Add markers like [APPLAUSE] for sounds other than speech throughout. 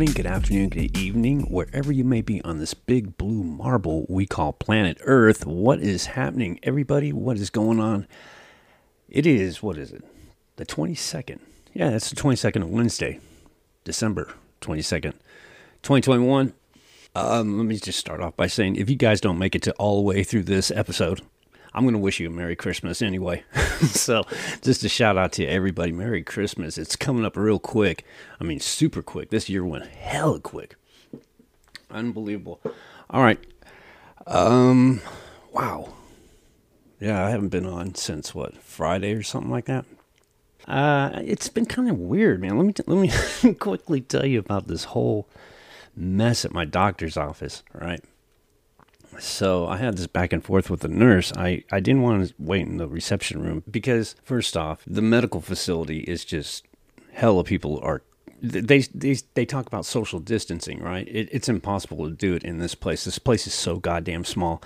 Morning, good afternoon, good evening, wherever you may be on this big blue marble we call planet Earth. What is happening, everybody? What is going on? It is, what is it? The 22nd. Yeah, it's the 22nd of Wednesday, December 22nd, 2021. Um, let me just start off by saying if you guys don't make it to all the way through this episode, I'm going to wish you a Merry Christmas anyway. [LAUGHS] so, just a shout out to everybody. Merry Christmas. It's coming up real quick. I mean, super quick. This year went hella quick. Unbelievable. All right. Um, wow. Yeah, I haven't been on since what, Friday or something like that. Uh, it's been kind of weird, man. Let me let me [LAUGHS] quickly tell you about this whole mess at my doctor's office, right? So I had this back and forth with the nurse. I, I didn't want to wait in the reception room because, first off, the medical facility is just hella people are. They, they they talk about social distancing, right? It, it's impossible to do it in this place. This place is so goddamn small,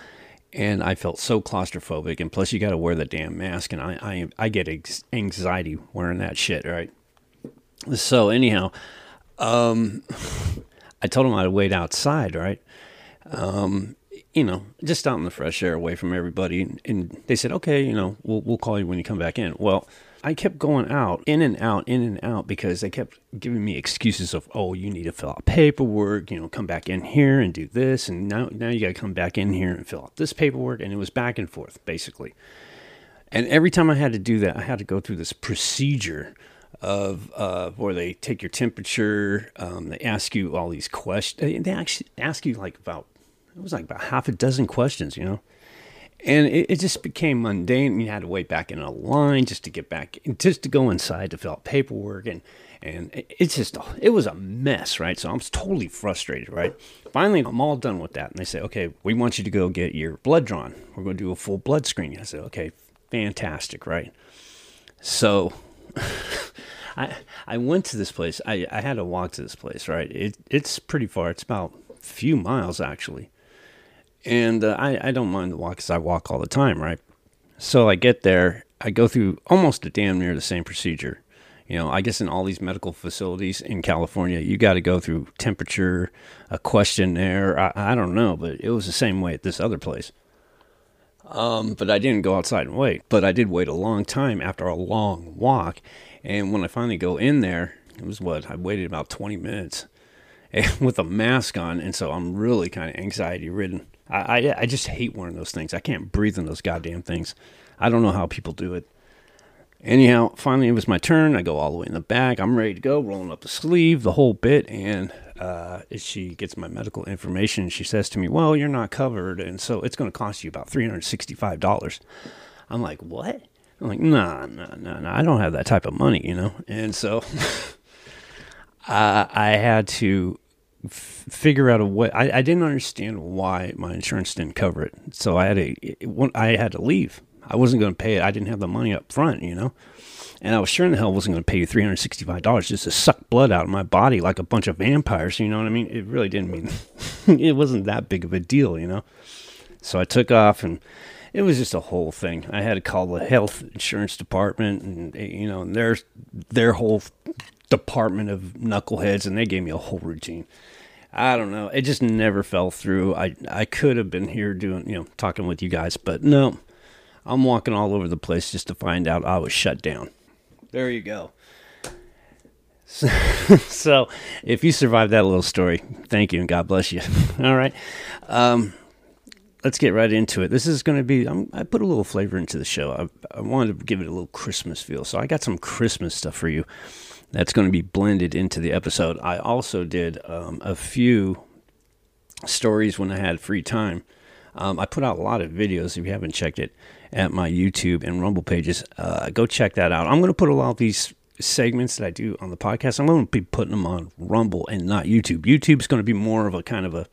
and I felt so claustrophobic. And plus, you got to wear the damn mask, and I I, I get anxiety wearing that shit, right? So anyhow, um, [LAUGHS] I told him I'd wait outside, right? Um, you know, just out in the fresh air away from everybody. And they said, okay, you know, we'll, we'll call you when you come back in. Well, I kept going out, in and out, in and out, because they kept giving me excuses of, oh, you need to fill out paperwork, you know, come back in here and do this. And now, now you got to come back in here and fill out this paperwork. And it was back and forth, basically. And every time I had to do that, I had to go through this procedure of uh, where they take your temperature, um, they ask you all these questions. They actually ask you like about it was like about half a dozen questions, you know. And it, it just became mundane. You had to wait back in a line just to get back, just to go inside to fill out paperwork, and and it's just it was a mess, right? So I'm totally frustrated, right? Finally, I'm all done with that, and they say, okay, we want you to go get your blood drawn. We're going to do a full blood screening. I said, okay, fantastic, right? So. [LAUGHS] I I went to this place. I, I had to walk to this place, right? It it's pretty far. It's about a few miles actually and uh, I, I don't mind the walk because I walk all the time, right? So I get there, I go through almost a damn near the same procedure. You know, I guess in all these medical facilities in California, you got to go through temperature, a questionnaire. I, I don't know, but it was the same way at this other place. Um, but I didn't go outside and wait. But I did wait a long time after a long walk. And when I finally go in there, it was what? I waited about 20 minutes [LAUGHS] with a mask on. And so I'm really kind of anxiety ridden. I, I, I just hate wearing those things. I can't breathe in those goddamn things. I don't know how people do it. Anyhow, finally it was my turn. I go all the way in the back. I'm ready to go, rolling up the sleeve, the whole bit. And uh, she gets my medical information. She says to me, Well, you're not covered. And so it's going to cost you about $365. I'm like, What? I'm like, Nah, nah, nah, nah. I don't have that type of money, you know? And so [LAUGHS] uh, I had to f- figure out a way. I, I didn't understand why my insurance didn't cover it, so I had to I had to leave. I wasn't going to pay it. I didn't have the money up front, you know. And I was sure in the hell wasn't going to pay you three hundred sixty-five dollars just to suck blood out of my body like a bunch of vampires. You know what I mean? It really didn't mean [LAUGHS] it wasn't that big of a deal, you know. So I took off, and it was just a whole thing. I had to call the health insurance department, and eh, you know, and their their whole department of knuckleheads, and they gave me a whole routine. I don't know. It just never fell through. I I could have been here doing, you know, talking with you guys, but no. I'm walking all over the place just to find out I was shut down. There you go. So, [LAUGHS] so if you survived that little story, thank you and God bless you. [LAUGHS] all right. Um, let's get right into it. This is going to be, I'm, i put a little flavor into the show. I, I wanted to give it a little Christmas feel. So I got some Christmas stuff for you that's going to be blended into the episode. I also did um, a few stories when I had free time. Um, I put out a lot of videos. If you haven't checked it at my YouTube and Rumble pages, uh, go check that out. I'm going to put a lot of these segments that I do on the podcast. I'm going to be putting them on Rumble and not YouTube. YouTube's going to be more of a kind of a,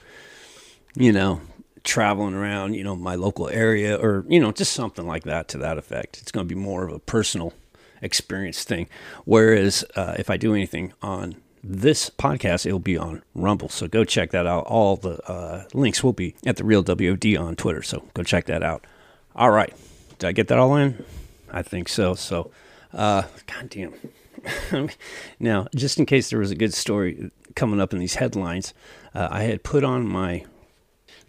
you know, traveling around, you know, my local area or, you know, just something like that to that effect. It's going to be more of a personal experience thing. Whereas uh, if I do anything on this podcast, it'll be on Rumble. So go check that out. All the uh, links will be at the real WOD on Twitter. So go check that out. All right. Did I get that all in? I think so. So, uh, God damn. [LAUGHS] now, just in case there was a good story coming up in these headlines, uh, I had put on my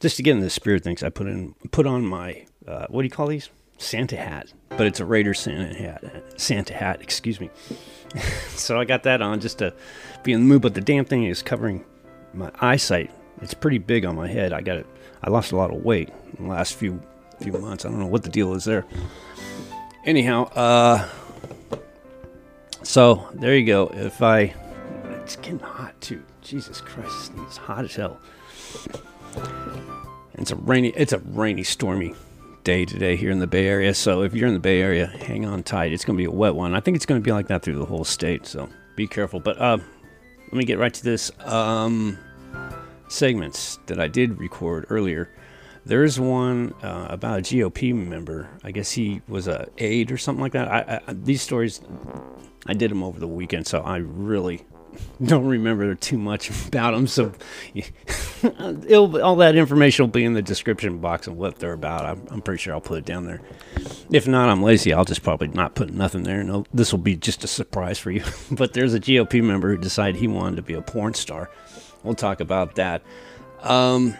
just to get in the spirit things. I put in put on my uh, what do you call these Santa hat, but it's a Raider Santa hat. Santa hat, excuse me. [LAUGHS] so I got that on just to be in the mood. But the damn thing is covering my eyesight. It's pretty big on my head. I got it. I lost a lot of weight in the last few few months. I don't know what the deal is there. Anyhow, uh, so there you go. If I, it's getting hot too. Jesus Christ, it's hot as hell. It's a rainy, it's a rainy, stormy day today here in the Bay Area. So if you're in the Bay Area, hang on tight. It's going to be a wet one. I think it's going to be like that through the whole state. So be careful. But uh, let me get right to this. Um, segments that I did record earlier. There's one uh, about a GOP member. I guess he was a aide or something like that. I, I, these stories, I did them over the weekend, so I really [LAUGHS] don't remember too much about them. So [LAUGHS] all that information will be in the description box of what they're about. I'm, I'm, pretty sure I'll put it down there. If not, I'm lazy. I'll just probably not put nothing there. No, this will be just a surprise for you. [LAUGHS] but there's a GOP member who decided he wanted to be a porn star. We'll talk about that. Um,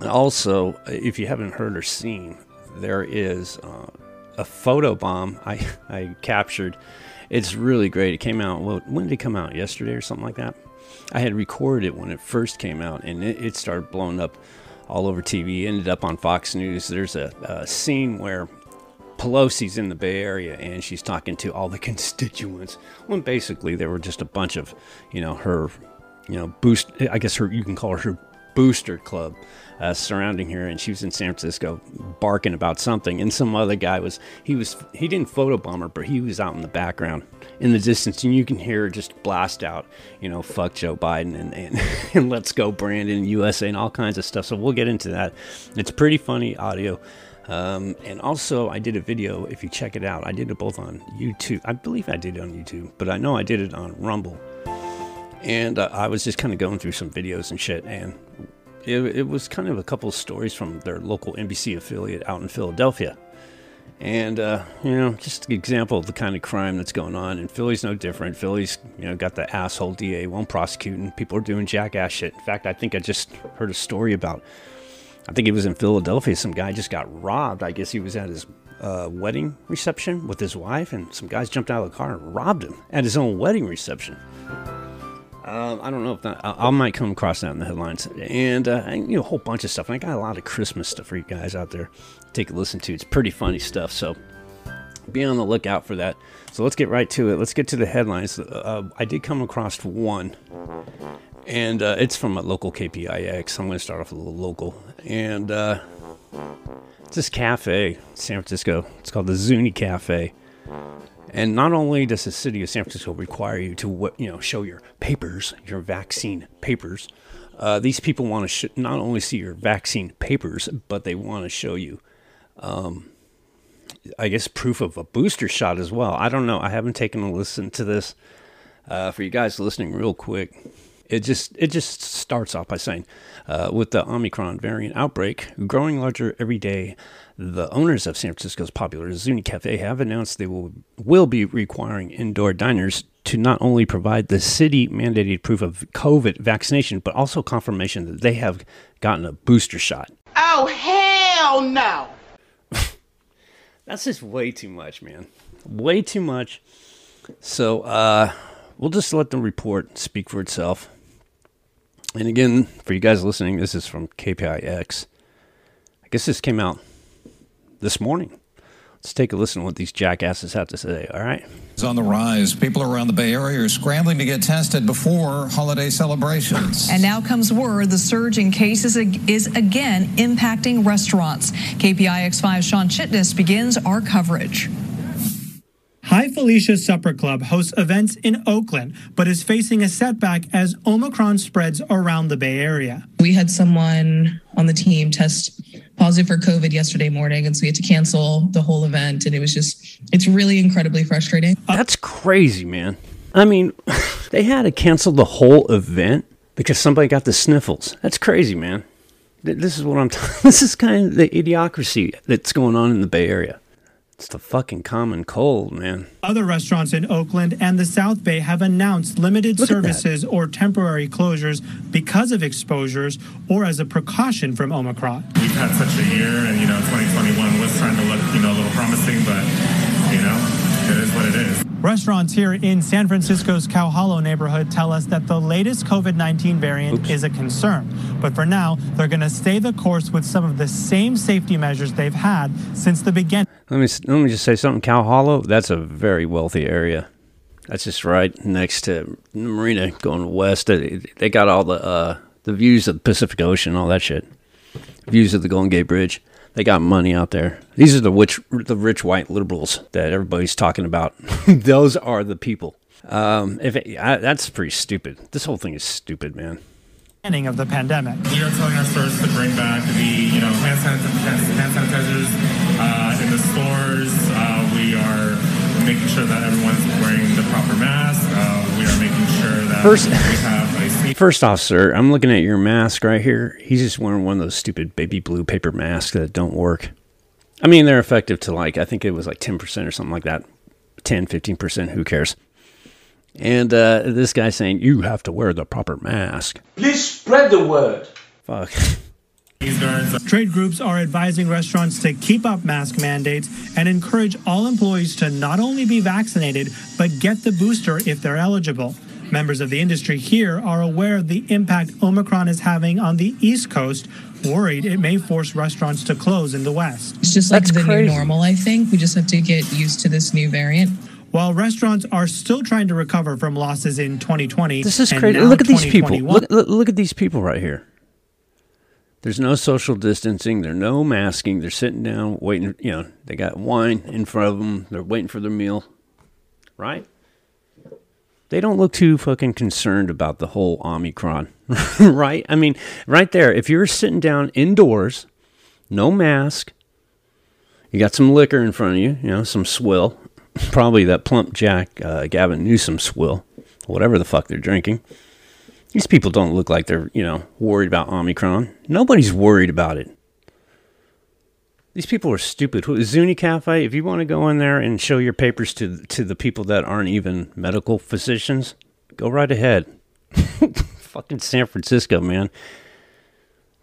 also, if you haven't heard or seen, there is uh, a photo bomb I, I captured. It's really great. It came out, well, when did it come out? Yesterday or something like that? I had recorded it when it first came out and it, it started blowing up all over TV. Ended up on Fox News. There's a, a scene where Pelosi's in the Bay Area and she's talking to all the [LAUGHS] constituents. When basically there were just a bunch of, you know, her, you know, boost. I guess her you can call her booster club uh, surrounding her, and she was in San Francisco barking about something. And some other guy was he was he didn't photobomb her, but he was out in the background in the distance, and you can hear her just blast out, you know, fuck Joe Biden and and, [LAUGHS] and let's go Brandon USA and all kinds of stuff. So we'll get into that. It's pretty funny audio. Um, and also, I did a video. If you check it out, I did it both on YouTube. I believe I did it on YouTube, but I know I did it on Rumble. And uh, I was just kind of going through some videos and shit, and it, it was kind of a couple of stories from their local NBC affiliate out in Philadelphia. And, uh, you know, just an example of the kind of crime that's going on. And Philly's no different. Philly's, you know, got the asshole DA, won't prosecute, and people are doing jackass shit. In fact, I think I just heard a story about, I think it was in Philadelphia, some guy just got robbed. I guess he was at his uh, wedding reception with his wife, and some guys jumped out of the car and robbed him at his own wedding reception. Um, I don't know if that I, I, might come across that in the headlines, and uh, you know a whole bunch of stuff. And I got a lot of Christmas stuff for you guys out there. Take a listen to. It's pretty funny stuff. So be on the lookout for that. So let's get right to it. Let's get to the headlines. Uh, I did come across one, and uh, it's from a local KPIX. I'm going to start off a little local, and uh, it's this cafe, San Francisco. It's called the Zuni Cafe. And not only does the city of San Francisco require you to, you know, show your papers, your vaccine papers, uh, these people want to sh- not only see your vaccine papers, but they want to show you, um, I guess, proof of a booster shot as well. I don't know. I haven't taken a listen to this. Uh, for you guys listening, real quick, it just it just starts off by saying, uh, with the Omicron variant outbreak growing larger every day, the owners of San Francisco's popular Zuni Cafe have announced they will will be requiring indoor diners to not only provide the city mandated proof of COVID vaccination, but also confirmation that they have gotten a booster shot. Oh hell no! [LAUGHS] That's just way too much, man. Way too much. So uh, we'll just let the report speak for itself. And again, for you guys listening, this is from KPIX. I guess this came out this morning. Let's take a listen to what these jackasses have to say, all right? It's on the rise. People around the Bay Area are scrambling to get tested before holiday celebrations. And now comes word the surge in cases is again impacting restaurants. KPIX5 Shawn Chitnis begins our coverage. Hi Felicia Supper Club hosts events in Oakland, but is facing a setback as Omicron spreads around the Bay Area. We had someone on the team test positive for COVID yesterday morning, and so we had to cancel the whole event. And it was just, it's really incredibly frustrating. Uh, that's crazy, man. I mean, [LAUGHS] they had to cancel the whole event because somebody got the sniffles. That's crazy, man. This is what I'm. T- [LAUGHS] this is kind of the idiocracy that's going on in the Bay Area. It's the fucking common cold, man. Other restaurants in Oakland and the South Bay have announced limited Look services or temporary closures because of exposures or as a precaution from Omicron. We've had such a year, and you know, 2021 was trying to look, you know, a little promising, but you know, it is what it is. Restaurants here in San Francisco's Cow Hollow neighborhood tell us that the latest COVID 19 variant Oops. is a concern. But for now, they're going to stay the course with some of the same safety measures they've had since the beginning. Let me let me just say something. Cow Hollow, that's a very wealthy area. That's just right next to the marina going west. They, they got all the uh, the views of the Pacific Ocean, all that shit. Views of the Golden Gate Bridge. They got money out there. These are the rich, the rich white liberals that everybody's talking about. [LAUGHS] Those are the people. Um, if it, I, that's pretty stupid. This whole thing is stupid, man. Ending of the pandemic. We are telling our stores to bring back the, you know, hand, sanit- hand sanitizers uh, in the stores. Uh, we are making sure that everyone's wearing the proper mask. Uh, we are making sure that First- First off, sir, I'm looking at your mask right here. He's just wearing one of those stupid baby blue paper masks that don't work. I mean, they're effective to like, I think it was like 10% or something like that. 10, 15%, who cares? And uh, this guy saying, you have to wear the proper mask. Please spread the word. Fuck. Trade groups are advising restaurants to keep up mask mandates and encourage all employees to not only be vaccinated, but get the booster if they're eligible. Members of the industry here are aware of the impact Omicron is having on the East Coast, worried it may force restaurants to close in the West. It's just like That's the crazy. new normal, I think. We just have to get used to this new variant. While restaurants are still trying to recover from losses in 2020, This is crazy. Look at these people. Look, look, look at these people right here. There's no social distancing. There's no masking. They're sitting down, waiting. You know, they got wine in front of them. They're waiting for their meal. Right? They don't look too fucking concerned about the whole Omicron. [LAUGHS] right? I mean, right there, if you're sitting down indoors, no mask, you got some liquor in front of you, you know, some swill, [LAUGHS] probably that PlumpJack uh, Gavin Newsom swill, whatever the fuck they're drinking. These people don't look like they're, you know, worried about Omicron. Nobody's worried about it. These people are stupid. Zuni Cafe, if you want to go in there and show your papers to to the people that aren't even medical physicians, go right ahead. [LAUGHS] Fucking San Francisco, man.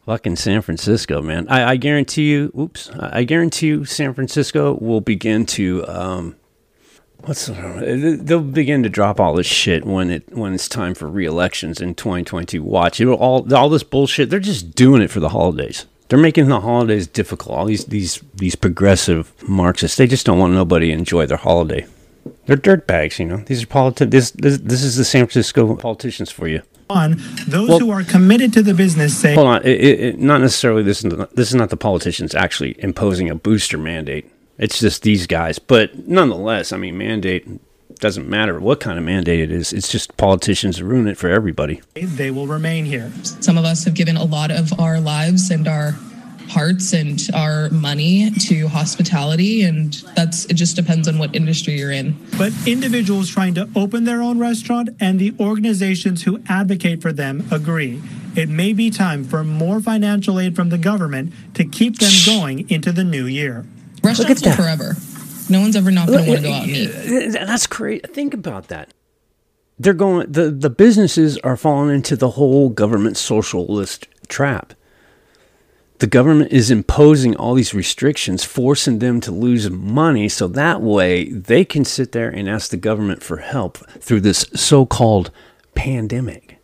Fucking San Francisco, man. I, I guarantee you. Oops. I guarantee you, San Francisco will begin to um, what's they'll begin to drop all this shit when it when it's time for re-elections in 2022 watch it all all this bullshit they're just doing it for the holidays they're making the holidays difficult. All these these these progressive marxists they just don't want nobody to enjoy their holiday. They're dirtbags you know. These are politi- this, this this is the san francisco politicians for you. On those Well- who are committed to the business say hold on it, it, not necessarily this is not, this is not the politicians actually imposing a booster mandate. It's just these guys. But nonetheless i mean mandate doesn't matter what kind of mandate it is it's just politicians ruin it for everybody they will remain here. Some of us have given a lot of our lives and our hearts and our money to hospitality, and that's it. Just depends on what industry you're in. But individuals trying to open their own restaurant and the organizations who advocate for them agree. It may be time for more financial aid from the government to keep them going into the new year. Restaurants will forever. No one's ever not going to want to go out and eat. That's great. Think about that. They're going. the The businesses are falling into the whole government socialist trap. The government is imposing all these restrictions, forcing them to lose money, so that way they can sit there and ask the government for help through this so-called pandemic,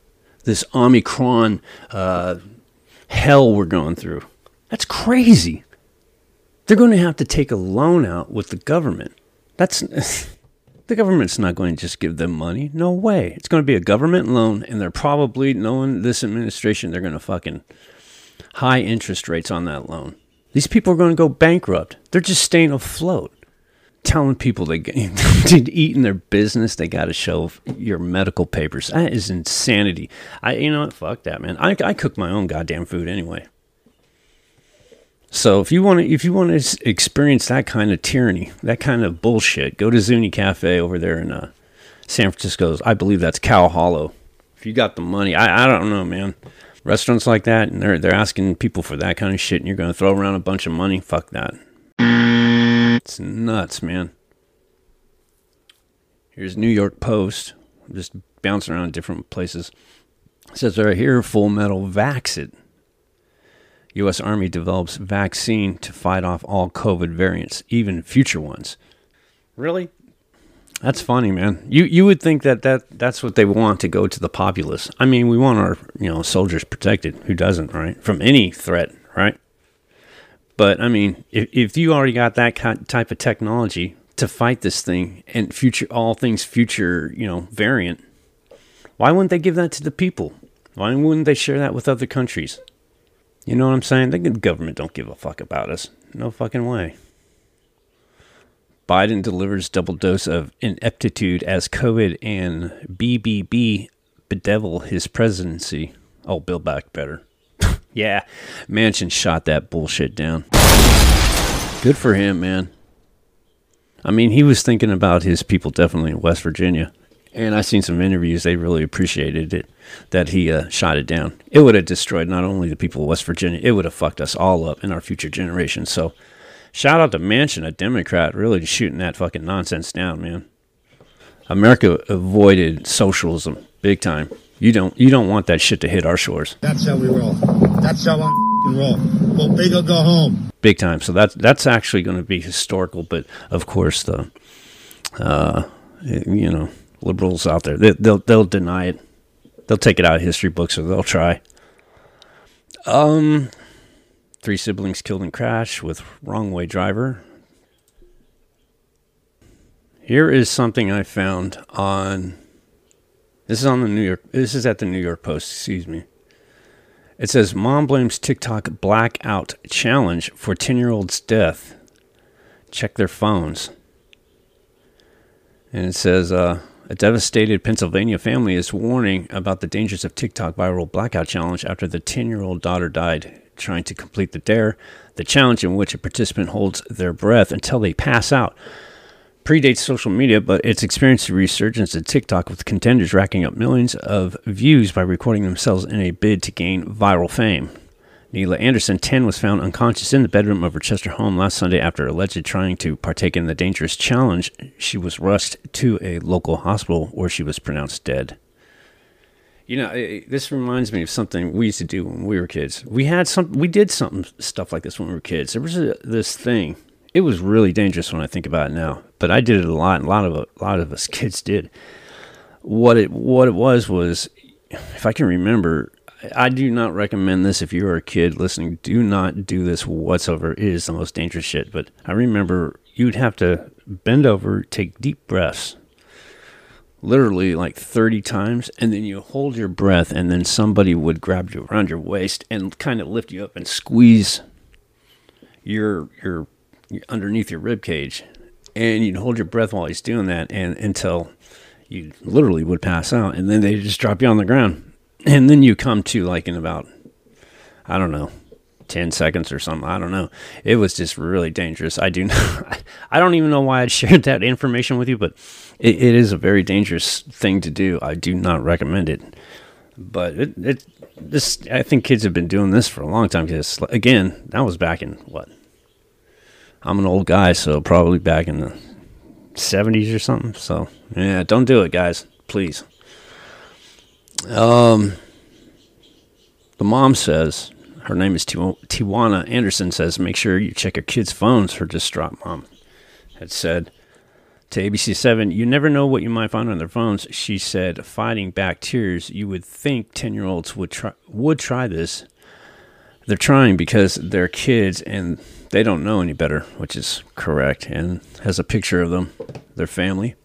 this Omicron uh, hell we're going through. That's crazy they're going to have to take a loan out with the government. That's [LAUGHS] the government's not going to just give them money. No way. It's going to be a government loan, and they're probably knowing this administration, they're going to fucking high interest rates on that loan. These people are going to go bankrupt. They're just staying afloat. Telling people they to eat in their business, they got to show your medical papers. That is insanity. I, you know what? Fuck that, man. I, I cook my own goddamn food anyway. So if you want to, if you want to experience that kind of tyranny, that kind of bullshit, go to Zuni Cafe over there in uh, San Francisco's. I believe that's Cow Hollow. If you got the money, I, I don't know, man. Restaurants like that, and they're they're asking people for that kind of shit, and you're going to throw around a bunch of money. Fuck that. It's nuts, man. Here's New York Post. I'm just bouncing around different places. It says right here, Full Metal Vaxit. U.S. Army develops vaccine to fight off all COVID variants, even future ones. Really? That's funny, man. You you would think that, that that's what they want to go to the populace. I mean, we want our you know soldiers protected. Who doesn't, right? From any threat, right? But I mean, if if you already got that type of technology to fight this thing and future all things future, you know, variant, why wouldn't they give that to the people? Why wouldn't they share that with other countries? You know what I'm saying? The government don't give a fuck about us. No fucking way. Biden delivers double dose of ineptitude as COVID and BBB bedevil his presidency. Oh, Build Back Better. [LAUGHS] yeah, Manchin shot that bullshit down. Good for him, man. I mean, he was thinking about his people definitely in West Virginia. And I seen some interviews; they really appreciated it that he uh, shot it down. It would have destroyed not only the people of West Virginia; it would have fucked us all up in our future generations. So, shout out to Manchin, a Democrat, really shooting that fucking nonsense down, man. America avoided socialism big time. You don't you don't want that shit to hit our shores. That's how we roll. That's how I roll. Go big or go home. Big time. So that's that's actually going to be historical. But of course, the uh, you know liberals out there they, they'll they'll deny it. They'll take it out of history books, or they'll try. Um, three siblings killed in crash with wrong way driver. Here is something I found on. This is on the New York. This is at the New York Post. Excuse me. It says mom blames TikTok blackout challenge for 10 year old's death. Check their phones. And it says uh, a devastated Pennsylvania family is warning about the dangers of TikTok viral blackout challenge after the 10 year old daughter died trying to complete the dare, the challenge in which a participant holds their breath until they pass out predates social media, but it's experienced a resurgence of TikTok with contenders racking up millions of views by recording themselves in a bid to gain viral fame. Nylah Anderson, 10, was found unconscious in the bedroom of her Chester home last Sunday after allegedly trying to partake in the dangerous challenge. She was rushed to a local hospital where she was pronounced dead. You know, it, this reminds me of something we used to do when we were kids. We had some, we did something stuff like this when we were kids. There was a, this thing it was really dangerous when I think about it now. But I did it a lot. and A lot of a lot of us [LAUGHS] kids did. What it what it was was, if I can remember, I do not recommend this if you are a kid listening. Do not do this whatsoever. It is the most dangerous shit. But I remember you'd have to bend over, take deep breaths, literally like 30 times, and then you hold your breath, and then somebody would grab you around your waist and kind of lift you up and squeeze your your underneath your rib cage, and you'd hold your breath while he's doing that, and until you literally would pass out, and then they just drop you on the ground, and then you come to like in about I don't know 10 seconds or something. I don't know. It was just really dangerous. I do [LAUGHS] not, I don't even know why I [LAUGHS] shared that information with you, but it, it is a very dangerous thing to do. I do not recommend it. But it, it, this, I think kids have been doing this for a long time because, again, that was back in what, I'm an old guy, so probably back in the 70s or something. So, yeah, don't do it, guys. Please. Um, the mom says, her name is Tawainna Anderson, says, make sure you check your kids' phones, her distraught mom had said to ABC7, you never know what you might find on their phones. She said, fighting back tears, you would think 10 year olds would try, would try this. They're trying because they're kids and they don't know any better, which is correct, and has a picture of them, their family.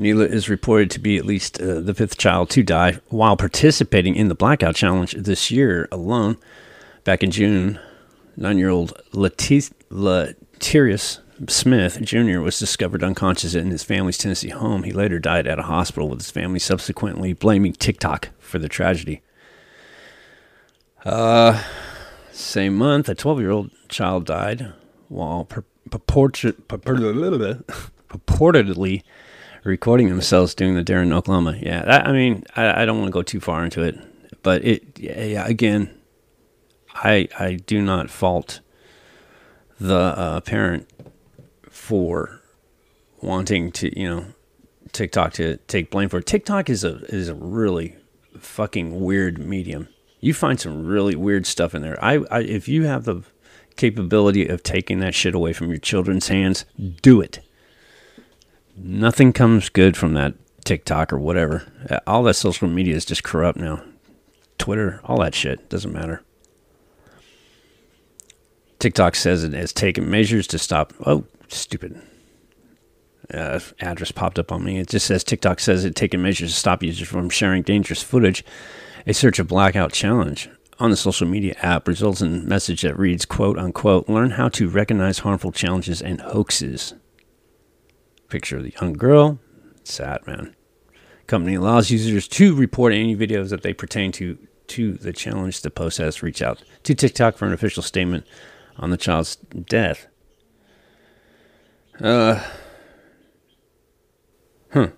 Nylah is reported to be at least uh, the fifth child to die while participating in the Blackout Challenge this year alone. Back in June, nine year old Latirius Smith Jr. was discovered unconscious in his family's Tennessee home. He later died at a hospital with his family, subsequently blaming TikTok for the tragedy. Uh, same month, a 12 year old child died while pur- purportedly recording themselves doing the dare in Oklahoma. Yeah, that, I mean, I, I don't want to go too far into it, but it, yeah, yeah, again, I, I do not fault the uh, parent for wanting to, you know, TikTok to take blame for it. TikTok is a is a really fucking weird medium. You find some really weird stuff in there. I, I if you have the capability of taking that shit away from your children's hands, do it. Nothing comes good from that TikTok or whatever. All that social media is just corrupt now. Twitter, all that shit doesn't matter. TikTok says it has taken measures to stop. Oh, stupid. Uh, address popped up on me. It just says TikTok says it taken measures to stop users from sharing dangerous footage. A search of blackout challenge on the social media app results in a message that reads, quote unquote, learn how to recognize harmful challenges and hoaxes. Picture of the young girl. Sad, man. Company allows users to report any videos that they pertain to to the challenge. The post has reached out to TikTok for an official statement on the child's death. Uh, huh.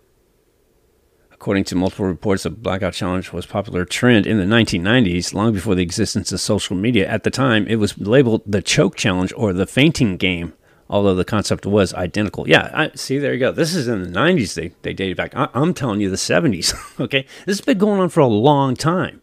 According to multiple reports, the blackout challenge was a popular trend in the 1990s, long before the existence of social media. At the time, it was labeled the choke challenge or the fainting game, although the concept was identical. Yeah, I, see, there you go. This is in the 90s. They, they dated back. I, I'm telling you, the 70s. [LAUGHS] okay, this has been going on for a long time.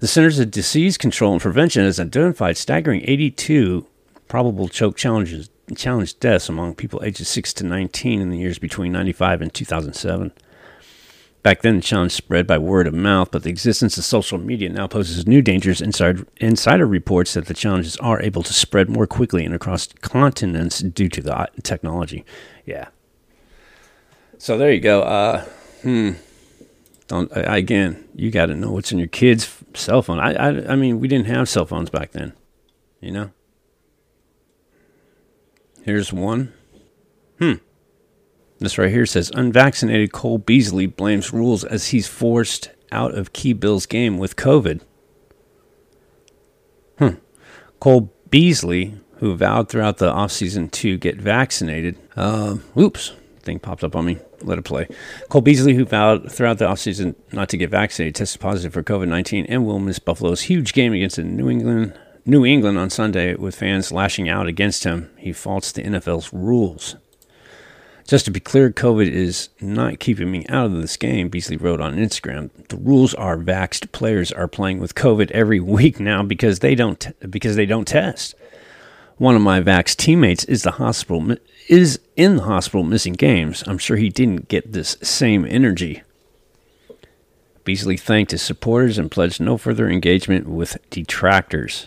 The Centers of Disease Control and Prevention has identified staggering 82 probable choke challenges, challenge deaths among people ages 6 to 19 in the years between 95 and 2007. Back then, the challenge spread by word of mouth, but the existence of social media now poses new dangers. Inside, insider reports that the challenges are able to spread more quickly and across continents due to the uh, technology. Yeah. So there you go. Uh, hmm. Don't again. You got to know what's in your kid's cell phone. I, I I mean, we didn't have cell phones back then. You know. Here's one. Hmm. This right here says unvaccinated Cole Beasley blames rules as he's forced out of Key Bills game with COVID. Hmm. Cole Beasley, who vowed throughout the offseason to get vaccinated. Uh, oops thing popped up on me. Let it play. Cole Beasley, who vowed throughout the offseason not to get vaccinated, tested positive for COVID 19 and will miss Buffalo's huge game against the New England. New England on Sunday, with fans lashing out against him, he faults the NFL's rules. Just to be clear, COVID is not keeping me out of this game, Beasley wrote on Instagram. The rules are vaxxed players are playing with COVID every [LAUGHS] week now because they don't t- because they don't test. One of my vax teammates is the hospital is in the hospital missing games. I'm sure he didn't get this same energy. Beasley thanked his supporters and pledged no further engagement with detractors.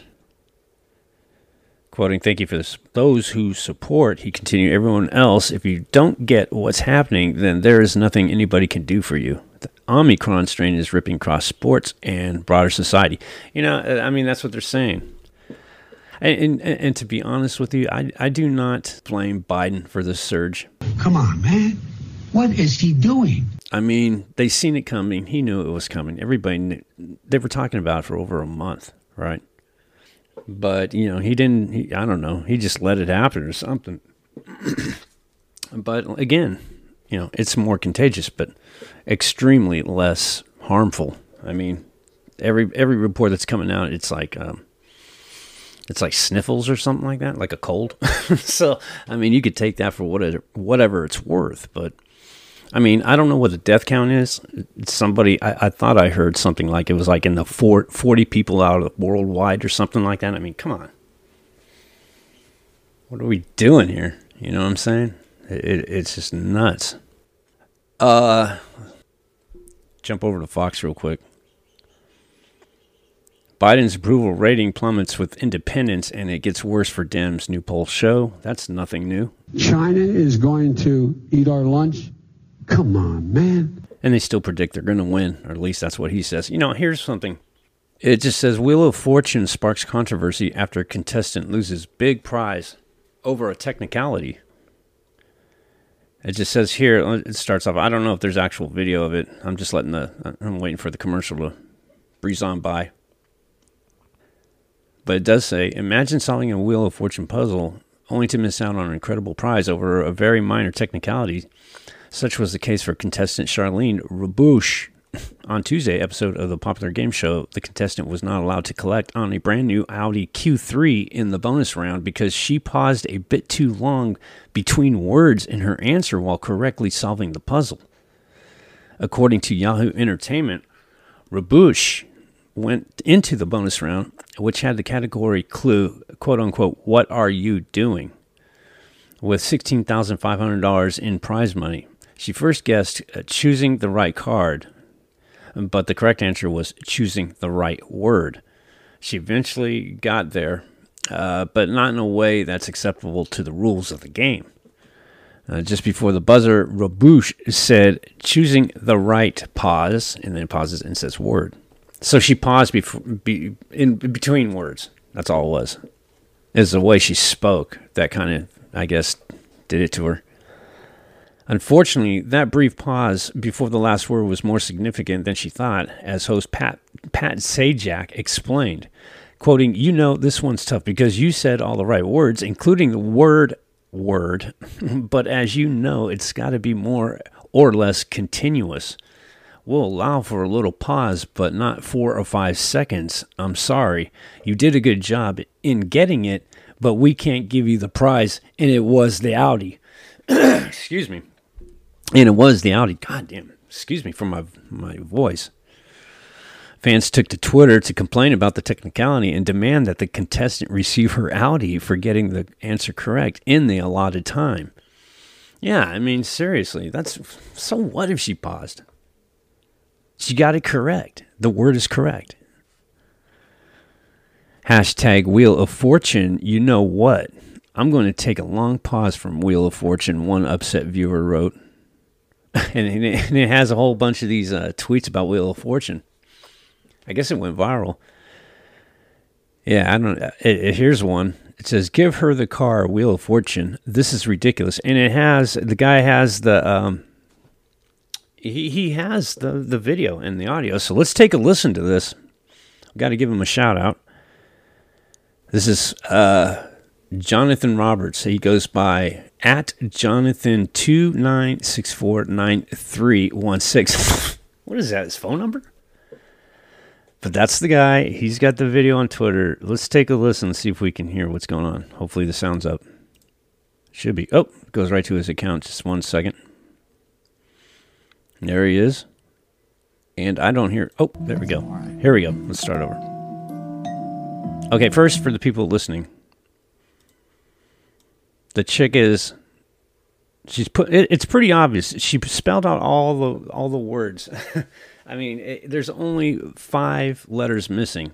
Quoting, thank you for this. those who support. He continued, everyone else, if you don't get what's happening, then there is nothing anybody can do for you. The Omicron strain is ripping across sports and broader society. You know, uh, I mean, that's what they're saying. And, and, and, to be honest with you, I, I do not blame Biden for this surge. Come on, man. What is he doing? I mean, they seen it coming. He knew it was coming. Everybody knew. They were talking about it for over a month, right? But, you know, he didn't, he, I don't know, he just let it happen or something. [CLEARS THROAT] but again, you know, it's more contagious, but extremely less harmful. I mean, every every report that's coming out, it's like um, it's like sniffles or something like that, like a cold. [LAUGHS] so, I mean, you could take that for whatever whatever it's worth. But, I mean, I don't know what the death count is. Somebody, I, I thought I heard something like it was like in the four, 40 people out of worldwide or something like that. I mean, come on. What are we doing here? You know what I'm saying? It, it, it's just nuts. Uh, jump over to Fox real quick. Biden's approval rating plummets with independents, and it gets worse for Dems. New poll show that's nothing new. China is going to eat our lunch. Come on, man. And they still predict they're going to win, or at least that's what he says. You know, here's something. It just says Wheel of Fortune sparks controversy after contestant loses big prize over a technicality. It just says here, it starts off. I don't know if there's actual video of it. I'm just letting the, I'm waiting for the commercial to breeze on by. But it does say imagine solving a Wheel of Fortune puzzle only to miss out on an incredible prize over a very minor technicality. Such was the case for contestant Charlene Rubush on Tuesday episode of the popular game show, the contestant was not allowed to collect on a brand new Audi Q3 in the bonus round because she paused a bit too long between words in her answer while correctly solving the puzzle. According to Yahoo Entertainment, Rubush went into the bonus round, which had the category clue, quote unquote, what are you doing? With $16,500 in prize money. She first guessed uh, choosing the right card, but the correct answer was choosing the right word. She eventually got there, uh, but not in a way that's acceptable to the rules of the game. Uh, just before the buzzer, Rubush said, choosing the right pause, and then pauses and says word. So she paused before, be, in between words. That's all it was. Is the way she spoke that kind of, I guess, did it to her. Unfortunately, that brief pause before the last word was more significant than she thought, as host Pat, Pat Sajak explained. Quoting, You know, this one's tough because you said all the right words, including the word word, [LAUGHS] but as you know, it's got to be more or less continuous. We'll allow for a little pause, but not four or five seconds. I'm sorry. You did a good job in getting it, but we can't give you the prize, and it was the Audi. [CLEARS THROAT] Excuse me. And it was the Audi. God damn. Excuse me for my my voice. Fans took to Twitter to complain about the technicality and demand that the contestant receive her Audi for getting the answer correct in the allotted time. Yeah, I mean, seriously, that's so what if she paused? She got it correct. The word is correct. Hashtag Wheel of Fortune, you know what? I'm going to take a long pause from Wheel of Fortune, one upset viewer wrote. [LAUGHS] and it has a whole bunch of these uh, tweets about Wheel of Fortune. I guess it went viral. Yeah, I don't. It, it, here's one. It says, "Give her the car, Wheel of Fortune." This is ridiculous, and it has the guy has the um, he he has the the video and the audio. So let's take a listen to this. Got to give him a shout out. This is uh, Jonathan Roberts. He goes by at Jonathan two nine six four nine three one six. [LAUGHS] what is that? His phone number? But that's the guy. He's got the video on Twitter. Let's take a listen and see if we can hear what's going on. Hopefully the sound's up. Should be. Oh, it goes right to his account. Just one second. There he is. And I don't hear. Oh, there we go. Here we go. Let's start over. Okay, first for the people listening, the chick is. She's put. It, it's pretty obvious. She spelled out all the all the words. [LAUGHS] I mean, it, there's only five letters missing.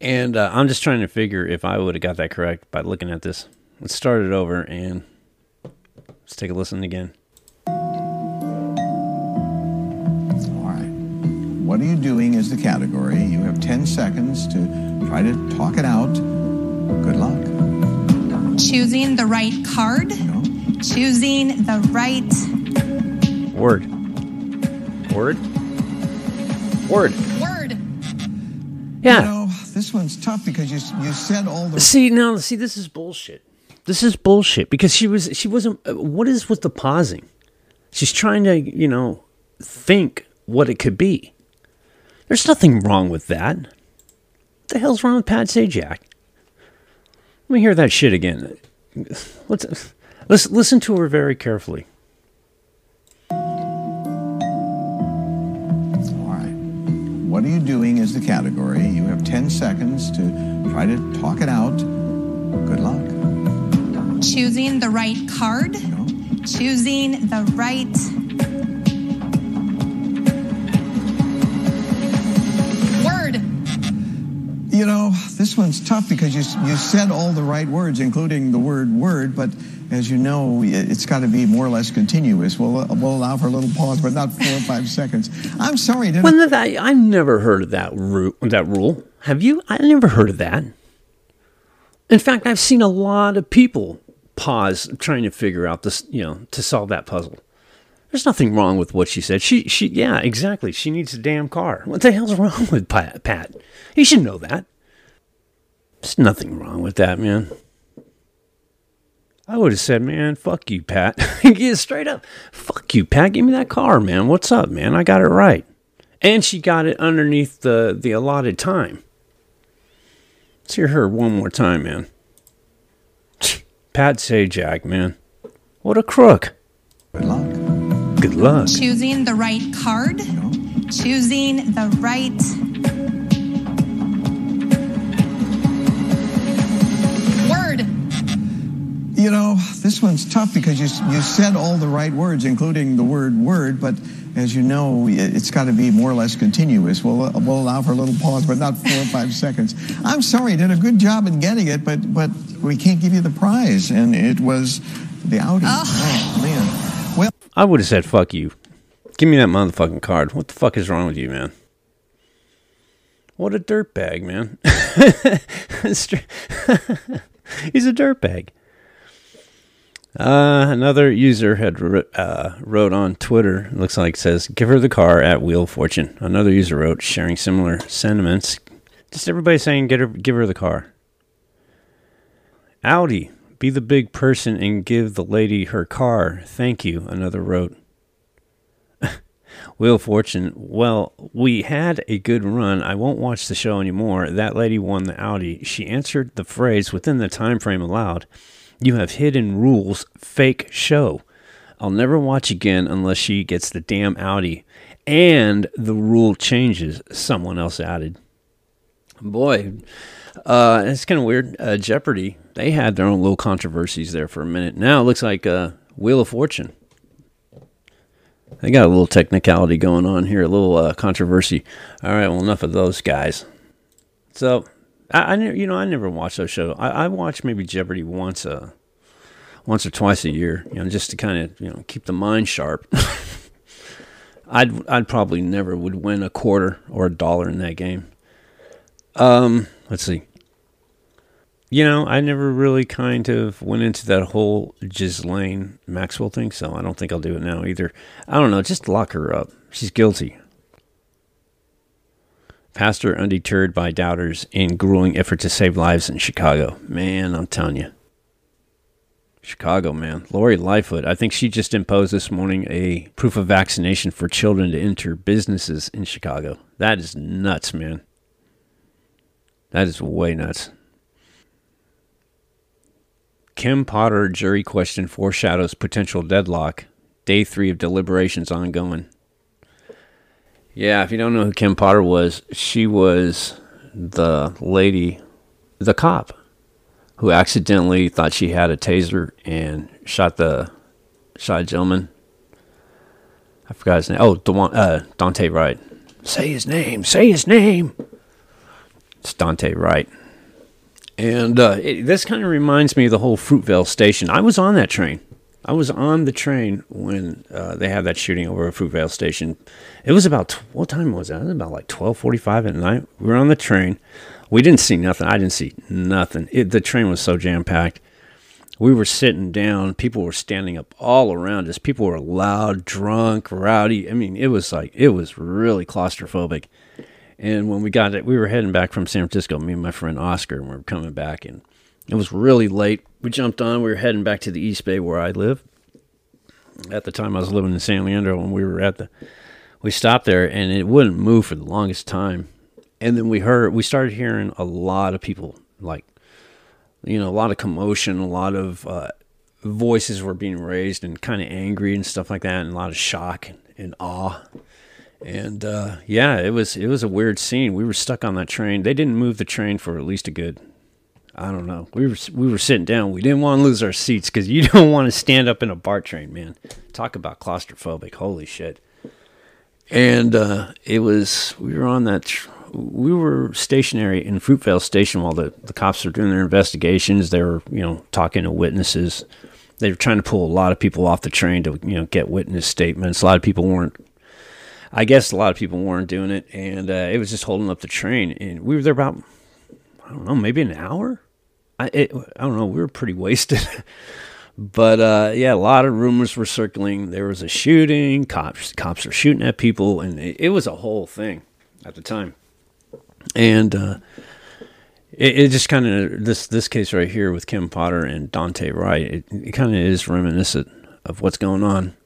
And uh, I'm just trying to figure if I would have got that correct by looking at this. Let's start it over and let's take a listen again. All right. What are you doing is the category. You have 10 seconds to try to talk it out. Good luck. Choosing the right card. No. Choosing the right word. Word. Word. Word. Yeah. You know, this one's tough because you you said all the See, now see this is bullshit. This is bullshit because she was she wasn't uh, what is with the pausing? She's trying to, you know, think what it could be. There's nothing wrong with that. What the hell's wrong with Pat Sajak? Let me hear that shit again. Let's let's listen to her very carefully. All right. What are you doing is the category. You have 10 seconds to try to talk it out. Good luck. Choosing the right card. No. Choosing the right You know, this one's tough because you, you said all the right words, including the word word, but as you know, it's got to be more or less continuous. We'll, we'll allow for a little pause, but not four or five [LAUGHS] seconds. I'm sorry. Did when I, I've never heard of that, ru- that rule. Have you? I never heard of that. In fact, I've seen a lot of people pause trying to figure out this, you know, to solve that puzzle. There's nothing wrong with what she said. She, she, yeah, exactly. She needs a damn car. What the hell's wrong [LAUGHS] with Pat? Pat? He should know that. There's nothing wrong with that, man. I would have said, man, fuck you, Pat. [LAUGHS] Get straight up. Fuck you, Pat. Give me that car, man. What's up, man? I got it right. And she got it underneath the, the allotted time. Let's hear her one more time, man. Pat Sajak, man. What a crook. Good luck. Good luck. Choosing the right card. Choosing the right word. You know, this one's tough because you, you said all the right words, including the word word, but as you know, it- it's got to be more or less continuous. We'll, we'll allow for a little pause, but not four or five [LAUGHS] seconds. I'm sorry, you did a good job in getting it, but, but we can't give you the prize. And it was the Audi. Oh, man. I would have said, fuck you. Give me that motherfucking card. What the fuck is wrong with you, man? What a dirtbag, man. [LAUGHS] [LAUGHS] He's a dirtbag. Uh, another user had uh, wrote on Twitter, looks like it says, give her the car at Wheel Fortune. Another user wrote, sharing similar sentiments. Just everybody saying, get her, give her the car. Audi, be the big person and give the lady her car. Thank you. Another wrote. [LAUGHS] Wheel of Fortune. Well, we had a good run. I won't watch the show anymore. That lady won the Audi. She answered the phrase within the time frame allowed. You have hidden rules. Fake show. I'll never watch again unless she gets the damn Audi. And the rule changes. Someone else added. Boy, uh, it's kind of weird. Uh, Jeopardy, they had their own little controversies there for a minute. Now it looks like uh, Wheel of Fortune. They got a little technicality going on here, a little uh, controversy. All right, well, enough of those guys. So, I, I you know, I never watch those shows. I, I watch maybe Jeopardy once a, once or twice a year, you know, just to kind of, you know, keep the mind sharp. [LAUGHS] I'd, I'd probably never would win a quarter or a dollar in that game. Um, let's see. You know, I never really kind of went into that whole Ghislaine Maxwell thing, so I don't think I'll do it now either. I don't know, just lock her up. She's guilty. Pastor undeterred by doubters in grueling effort to save lives in Chicago. Man, I'm telling you. Chicago, man. Lori Lightfoot, I think she just imposed this morning a proof of vaccination for children to enter businesses in Chicago. That is nuts, man. That is way nuts. Kim Potter jury question foreshadows potential deadlock. Day three of deliberations ongoing. Yeah, if you don't know who Kim Potter was, she was the lady, the cop, who accidentally thought she had a taser and shot the shot a gentleman. I forgot his name. Oh, Dewan, uh, Daunte Wright. Say his name. Say his name. It's Daunte Wright. And uh, it, this kind of reminds me of the whole Fruitvale station. I was on that train. I was on the train when uh, they had that shooting over at Fruitvale station. It was about what time was that? It was about like twelve forty-five at night. We were on the train. We didn't see nothing. I didn't see nothing. It, the train was so jam packed. We were sitting down. People were standing up all around us. People were loud, drunk, rowdy. I mean, it was like it was really claustrophobic. And when we got it, we were heading back from San Francisco, me and my friend Oscar, and we were coming back, and it was really late. We jumped on, we were heading back to the East Bay where I live. At the time, I was living in San Leandro, and we were at the, we stopped there, and it wouldn't move for the longest time. And then we heard, we started hearing a lot of people, like, you know, a lot of commotion, a lot of uh, voices were being raised, and kind of angry and stuff like that, and a lot of shock and, and awe and uh, yeah, it was it was a weird scene. We were stuck on that train. They didn't move the train for at least a good, I don't know. We were we were sitting down. We didn't want to lose our seats because you [LAUGHS] don't want to stand up in a BART train, man. Talk about claustrophobic. Holy shit. And uh, it was we were on that. Tr- we were stationary in Fruitvale Station while the, the cops were doing their investigations. They were you know talking to witnesses. They were trying to pull a lot of people off the train to you know get witness statements. A lot of people weren't I guess a lot of people weren't doing it, and uh, it was just holding up the train. And we were there about, I don't know, maybe an hour. I it, I don't know. We were pretty wasted, [LAUGHS] but uh, yeah, a lot of rumors were circling. There was a shooting. Cops cops were shooting at people, and it, it was a whole thing at the time. And uh, It, it just kind of this this case right here with Kim Potter and Daunte Wright. It, it kind of is reminiscent of what's going on.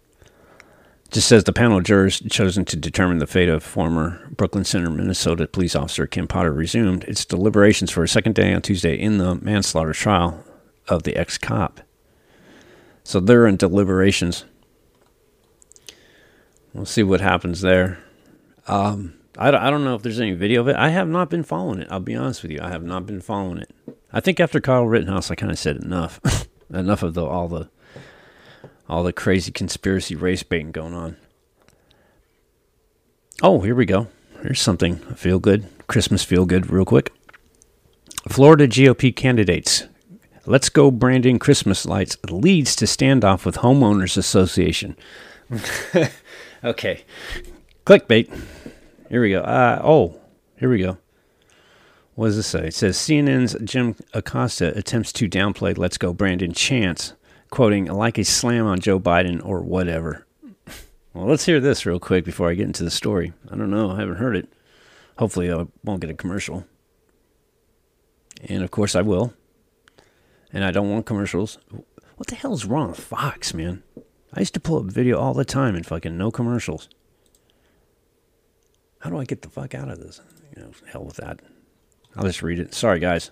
Just says the panel of jurors chosen to determine the fate of former Brooklyn Center, Minnesota police officer Kim Potter resumed its deliberations for a second day on Tuesday in the manslaughter trial of the ex cop. So they're in deliberations. We'll see what happens there. Um, I, I don't know if there's any video of it. I have not been following it. I'll be honest with you. I have not been following it. I think after Kyle Rittenhouse, I kind of said enough. [LAUGHS] enough of the all the all the crazy conspiracy race baiting going on. Oh, here we go. Here's something feel good, Christmas feel good, real quick. Florida GOP candidates. Let's go Brandon Christmas lights leads to standoff with homeowners association. [LAUGHS] okay. Clickbait. Here we go. Uh, oh, here we go. What does this say? It says CNN's Jim Acosta attempts to downplay Let's Go Brandon chance, quoting, like a slam on Joe Biden or whatever. Well, let's hear this real quick before I get into the story. I don't know. I haven't heard it. Hopefully, I won't get a commercial. And of course, I will. And I don't want commercials. What the hell's wrong with Fox, man? I used to pull up video all the time and fucking no commercials. How do I get the fuck out of this? You know, hell with that. I'll just read it. Sorry, guys.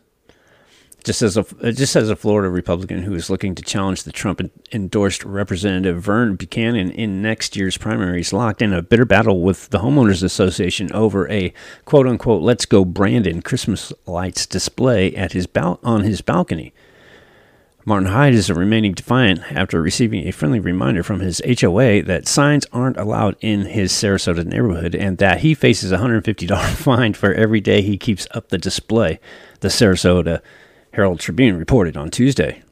Just as a uh, just says a Florida Republican who is looking to challenge the Trump endorsed Representative Vern Buchanan in next year's primaries, locked in a bitter battle with the homeowners association over a quote unquote "Let's Go Brandon" Christmas lights display at his bal- on his balcony. Martin Hyde is remaining defiant after receiving a friendly reminder from his HOA that signs aren't allowed in his Sarasota neighborhood and that he faces a $150 [LAUGHS] fine for every day he keeps up the display, the Sarasota Herald Tribune reported on Tuesday.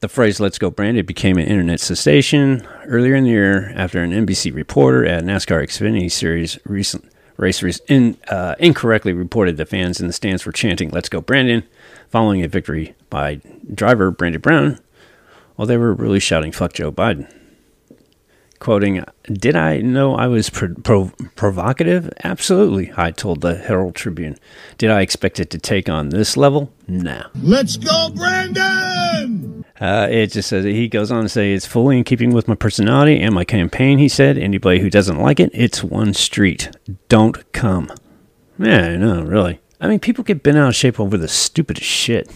The phrase Let's Go Brandon became an internet sensation earlier in the year after an NBC reporter at NASCAR Xfinity Series recent race in, uh, incorrectly reported that fans in the stands were chanting Let's Go Brandon following a victory by driver Brandon Brown, while they were really shouting "fuck Joe Biden." Quoting, "Did I know I was pro- pro- provocative? Absolutely," I told the Herald Tribune. "Did I expect it to take on this level? No." Let's go, Brandon! Uh, it just says he goes on to say it's fully in keeping with my personality and my campaign. He said, "Anybody who doesn't like it, it's one street. Don't come." Yeah, no, really. I mean, people get bent out of shape over the stupidest shit.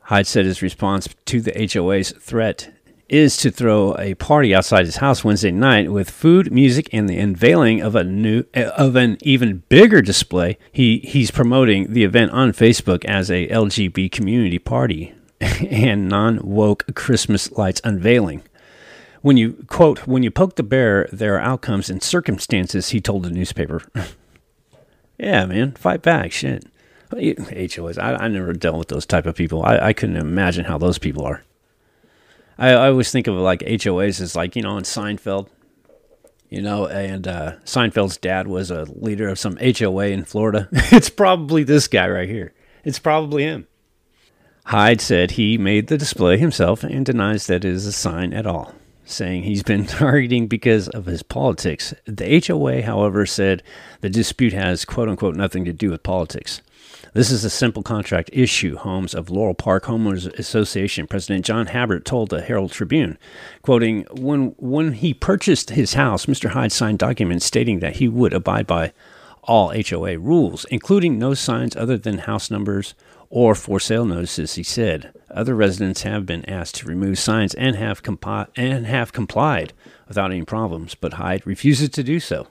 Hyde said his response to the HOA's threat is to throw a party outside his house Wednesday night with food, music, and the unveiling of a new eh, of an even bigger display. He he's promoting the event on Facebook as a LGB community party [LAUGHS] and non-woke Christmas lights unveiling. When you quote, when you poke the bear, there are outcomes and circumstances, he told the newspaper. [LAUGHS] Yeah, man, fight back. Shit. HOAs. I, I never dealt with those type of people. I, I couldn't imagine how those people are. I, I always think of like HOAs as like, you know, in Seinfeld, you know, and uh, Seinfeld's dad was a leader of some HOA in Florida. [LAUGHS] it's probably this guy right here. It's probably him. Hyde said he made the display himself and denies that it is a sign at all saying he's been [LAUGHS] targeting because of his politics. The HOA, however, said the dispute has quote unquote nothing to do with politics. This is a simple contract issue, Homes of Laurel Park Homeowners Association President John Habert told the Herald Tribune, quoting, when, when he purchased his house, Mr. Hyde signed documents stating that he would abide by all HOA rules, including no signs other than house numbers or for sale notices, he said. Other residents have been asked to remove signs and have, compi- and have complied without any problems, but Hyde refuses to do so.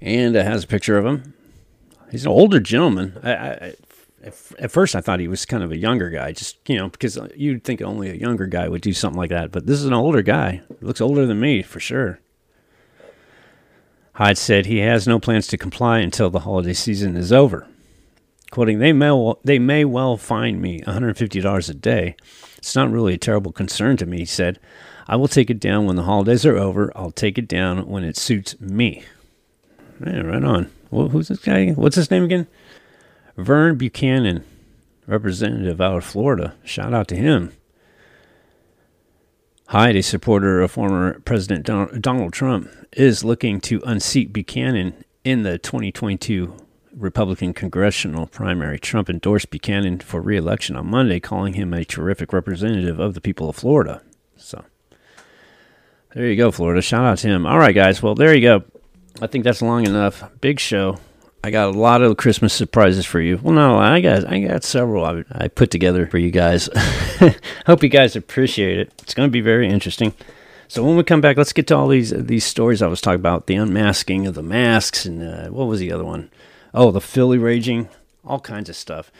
And it has a picture of him. He's an older gentleman. I, I, at first, I thought he was kind of a younger guy, just, you know, because you'd think only a younger guy would do something like that. But this is an older guy. Looks older than me, for sure. Hyde said he has no plans to comply until the holiday season is over. Quoting, they may, they may well fine me $150 a day. It's not really a terrible concern to me, he said. I will take it down when the holidays are over. I'll take it down when it suits me. Yeah, right on. Well, who's this guy? What's his name again? Vern Buchanan, representative out of Florida. Shout out to him. Hyde, a supporter of former President Donald Trump, is looking to unseat Buchanan in the 2022 Republican congressional primary. Trump endorsed Buchanan for reelection on Monday, calling him a terrific representative of the people of Florida. So there you go, Florida. Shout out to him. All right, guys. Well, there you go. I think that's long enough. Big show. I got a lot of Christmas surprises for you. Well, no, I got I got several I, I put together for you guys. [LAUGHS] Hope you guys appreciate it. It's going to be very interesting. So when we come back, let's get to all these these stories I was talking about: the unmasking of the masks, and uh, what was the other one? Oh, the Philly raging, all kinds of stuff.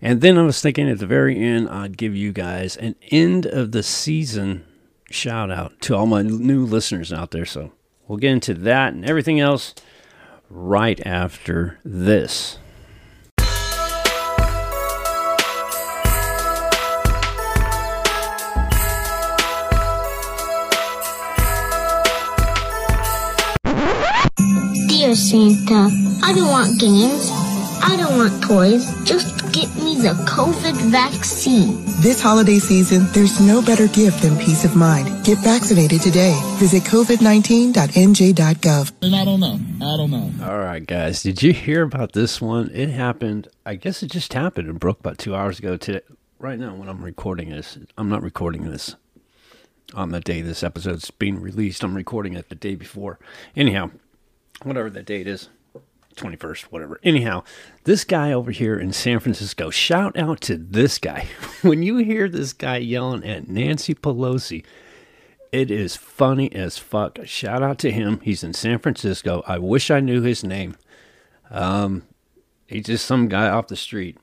And then I was thinking at the very end, I'd give you guys an end of the season shout out to all my new listeners out there. So we'll get into that and everything else right after this. Dear Santa, I don't want games. I don't want toys. Just get me the COVID vaccine. This holiday season, there's no better gift than peace of mind. Get vaccinated today. Visit covid19.nj.gov. And I don't know. I don't know. All right, guys. Did you hear about this one? It happened. I guess it just happened in Brook about two hours ago today. Right now, when I'm recording this, I'm not recording this on the day this episode's being released. I'm recording it the day before. Anyhow, whatever the date is, 21st, whatever. Anyhow, this guy over here in San Francisco, shout out to this guy. [LAUGHS] when you hear this guy yelling at Nancy Pelosi, it is funny as fuck. Shout out to him. He's in San Francisco. I wish I knew his name. Um, he's just some guy off the street.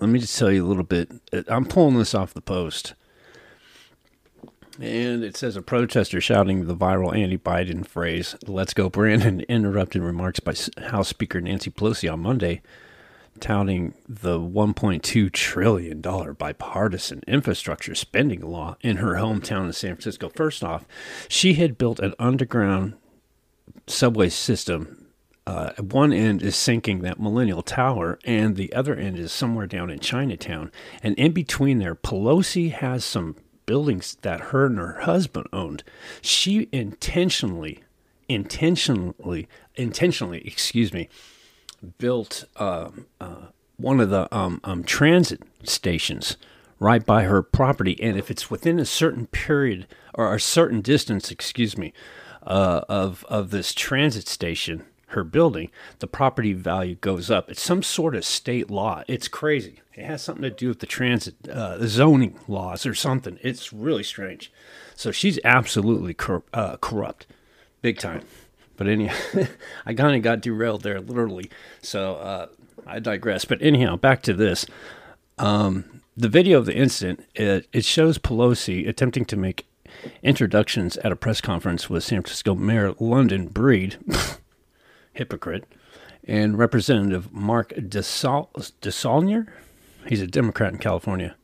Let me just tell you a little bit. I'm pulling this off the post. And it says a protester shouting the viral anti Biden phrase, Let's go, Brandon, [LAUGHS] interrupted remarks by House Speaker Nancy Pelosi on Monday, touting the $1.2 trillion bipartisan infrastructure spending law in her hometown of San Francisco. First off, she had built an underground subway system. Uh, one end is sinking that Millennial Tower, and the other end is somewhere down in Chinatown. And in between there, Pelosi has some buildings that her and her husband owned. She intentionally, intentionally, intentionally, excuse me, built uh, uh, one of the um, um, transit stations right by her property. And if it's within a certain period or a certain distance, excuse me, uh, of of this transit station, her building, the property value goes up. It's some sort of state law. It's crazy. It has something to do with the transit, uh, the zoning laws or something. It's really strange. So she's absolutely cor- uh, corrupt, big time. But anyhow, [LAUGHS] I kind of got derailed there, literally. So uh, I digress. But anyhow, back to this. Um, the video of the incident it, it shows Pelosi attempting to make introductions at a press conference with San Francisco Mayor London Breed, [LAUGHS] hypocrite, and Representative Mark DeSaul- DeSaulnier. He's a Democrat in California.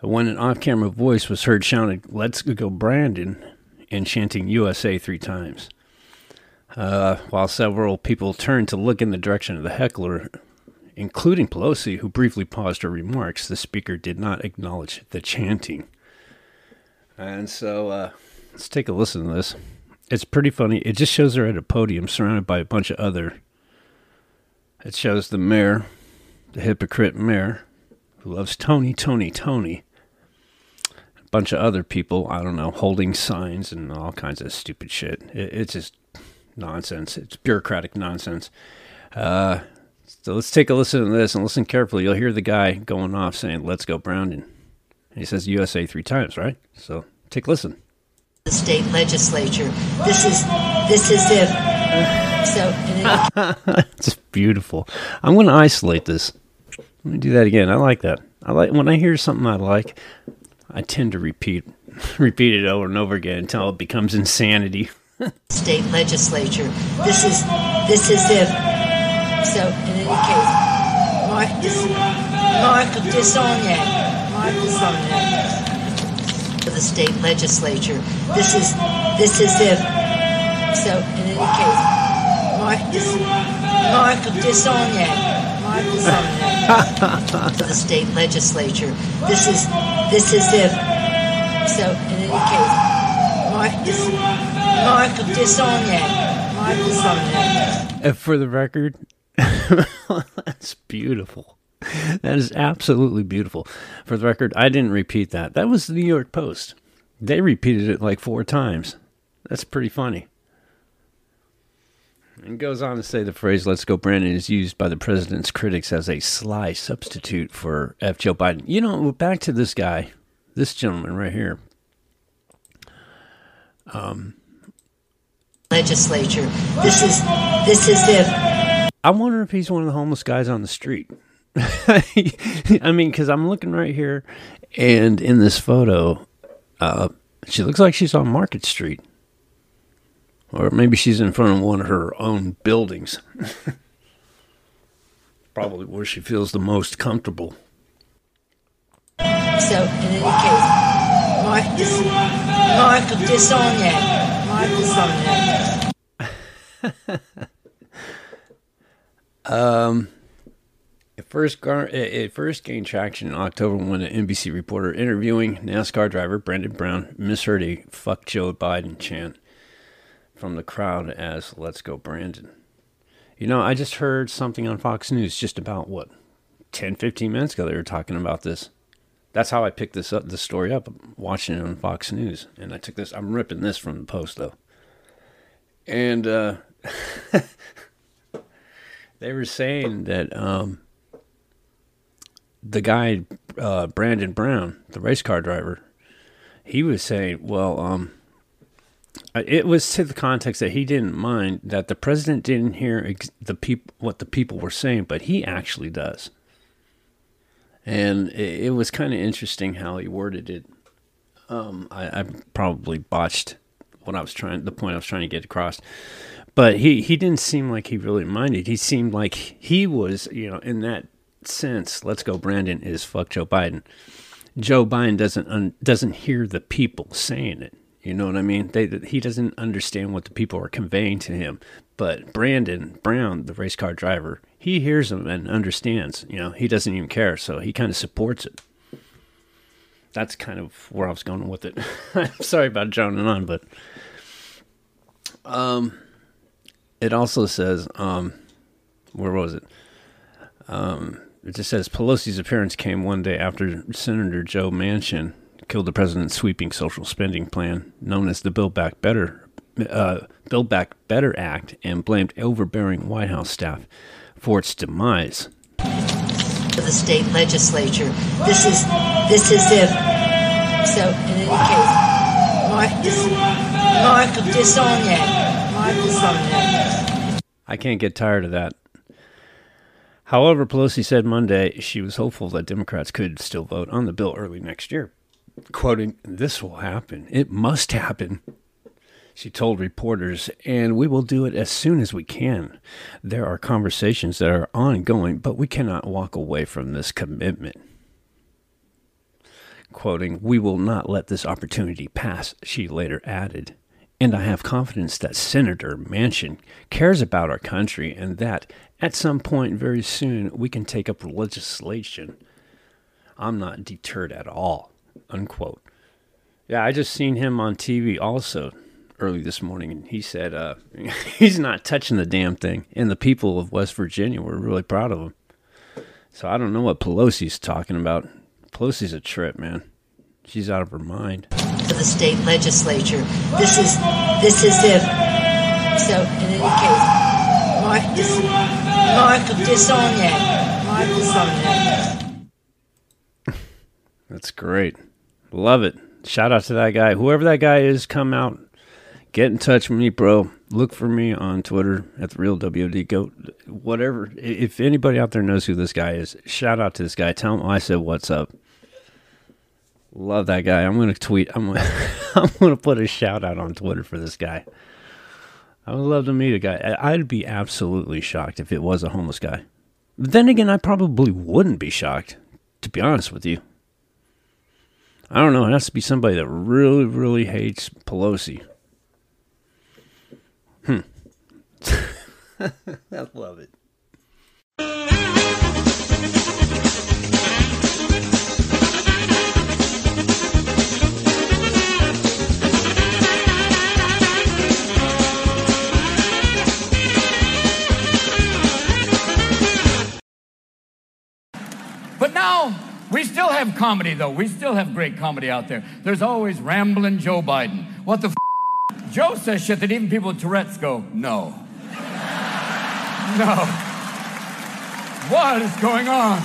When an off camera voice was heard shouting, Let's go, Brandon, and chanting USA three times. Uh, while several people turned to look in the direction of the heckler, including Pelosi, who briefly paused her remarks, the speaker did not acknowledge the chanting. And so uh, let's take a listen to this. It's pretty funny. It just shows her at a podium surrounded by a bunch of other. It shows the mayor, the hypocrite mayor, who loves Tony, Tony, Tony. A bunch of other people, I don't know, holding signs and all kinds of stupid shit. It, it's just nonsense. It's bureaucratic nonsense. Uh, so let's take a listen to this and listen carefully. You'll hear the guy going off saying, Let's go, Brandon. And he says USA three times, right? So take a listen. The state legislature. This is this is if so [LAUGHS] it's beautiful. I'm going to isolate this. Let me do that again. I like that. I like when I hear something I like, I tend to repeat [LAUGHS] repeat it over and over again until it becomes insanity. [LAUGHS] state legislature. This is this is if so in any case Mark this Mark DeSaulnier. Mark DeSaulnier for the state legislature. This is this is if so in any case Mark this Mark DeSaulnier. Mark for the state legislature. This is this is if so in any case Mark this Mark DeSaulnier. Mark for the record, [LAUGHS] That's beautiful. [LAUGHS] That is absolutely beautiful. For the record, I didn't repeat that. That was the New York Post. They repeated it like four times. That's pretty funny. And goes on to say the phrase "Let's go, Brandon" is used by the president's critics as a sly substitute for F. Joe Biden. You know, back to this guy, this gentleman right here. Um, legislature. This is this is if I wonder if he's one of the homeless guys on the street. [LAUGHS] I mean, because I'm looking right here, and in this photo, uh, she looks like she's on Market Street. Or maybe she's in front of one of her own buildings. [LAUGHS] Probably where she feels the most comfortable. so. In any case, Mark this Mark disown that. Mark disown that. Um, it first gar- it first gained traction in October when an NBC reporter interviewing NASCAR driver Brandon Brown misheard a "fuck Joe Biden" chant from the crowd as "Let's go Brandon." You know, I just heard something on Fox News just about what 10, 15 minutes ago. They were talking about this. That's how I picked this up, this story up, watching it on Fox News, and I took this. I'm ripping this from the Post though, and. uh [LAUGHS] They were saying that um, the guy, uh, Brandon Brown, the race car driver, he was saying, well, um, it was to the context that he didn't mind that the president didn't hear ex- the people what the people were saying, but he actually does. And it, it was kind of interesting how he worded it. Um, I, I probably botched what I was trying, the point I was trying to get across but he he didn't seem like he really minded. He seemed like he was, you know, in that sense. Let's go, Brandon is fuck Joe Biden. Joe Biden doesn't un, doesn't hear the people saying it. You know what I mean? They, he doesn't understand what the people are conveying to him. But Brandon Brown, the race car driver, he hears them and understands. You know, he doesn't even care, so he kind of supports it. That's kind of where I was going with it. [LAUGHS] I'm sorry about droning on, but um it also says, um, where was it? Um, it just says Pelosi's appearance came one day after Senator Joe Manchin killed the president's sweeping social spending plan, known as the Build Back Better, uh, Build Back Better Act, and blamed overbearing White House staff for its demise. To the state legislature, this is this is if. So in any case, Mark this Mark disown that. Mark. I can't get tired of that. However, Pelosi said Monday she was hopeful that Democrats could still vote on the bill early next year. Quoting, This will happen. It must happen. She told reporters, and we will do it as soon as we can. There are conversations that are ongoing, but we cannot walk away from this commitment. Quoting, We will not let this opportunity pass, she later added. And I have confidence that Senator Manchin cares about our country and that at some point very soon we can take up legislation. I'm not deterred at all. Unquote. Yeah, I just seen him on TV also early this morning, and he said uh, [LAUGHS] he's not touching the damn thing. And the people of West Virginia were really proud of him. So I don't know what Pelosi's talking about. Pelosi's a trip, man. She's out of her mind. To the state legislature, this is this is if. So in any case, This Mark disown that. Mark disown. That's great. Love it. Shout out to that guy. Whoever that guy is, come out. Get in touch with me, bro. Look for me on Twitter at the real WD. Go whatever. If anybody out there knows who this guy is, shout out to this guy. Tell him I said what's up. Love that guy. I'm gonna tweet. I'm gonna, [LAUGHS] I'm gonna put a shout out on Twitter for this guy. I would love to meet a guy. I'd be absolutely shocked if it was a homeless guy. Then again, I probably wouldn't be shocked, to be honest with you. I don't know. It has to be somebody that really, really hates Pelosi. Hmm. [LAUGHS] I love it. Have comedy, though. We still have great comedy out there. There's always rambling Joe Biden. What the f? Joe says shit that even people with Tourette's go, no. [LAUGHS] No. What is going on?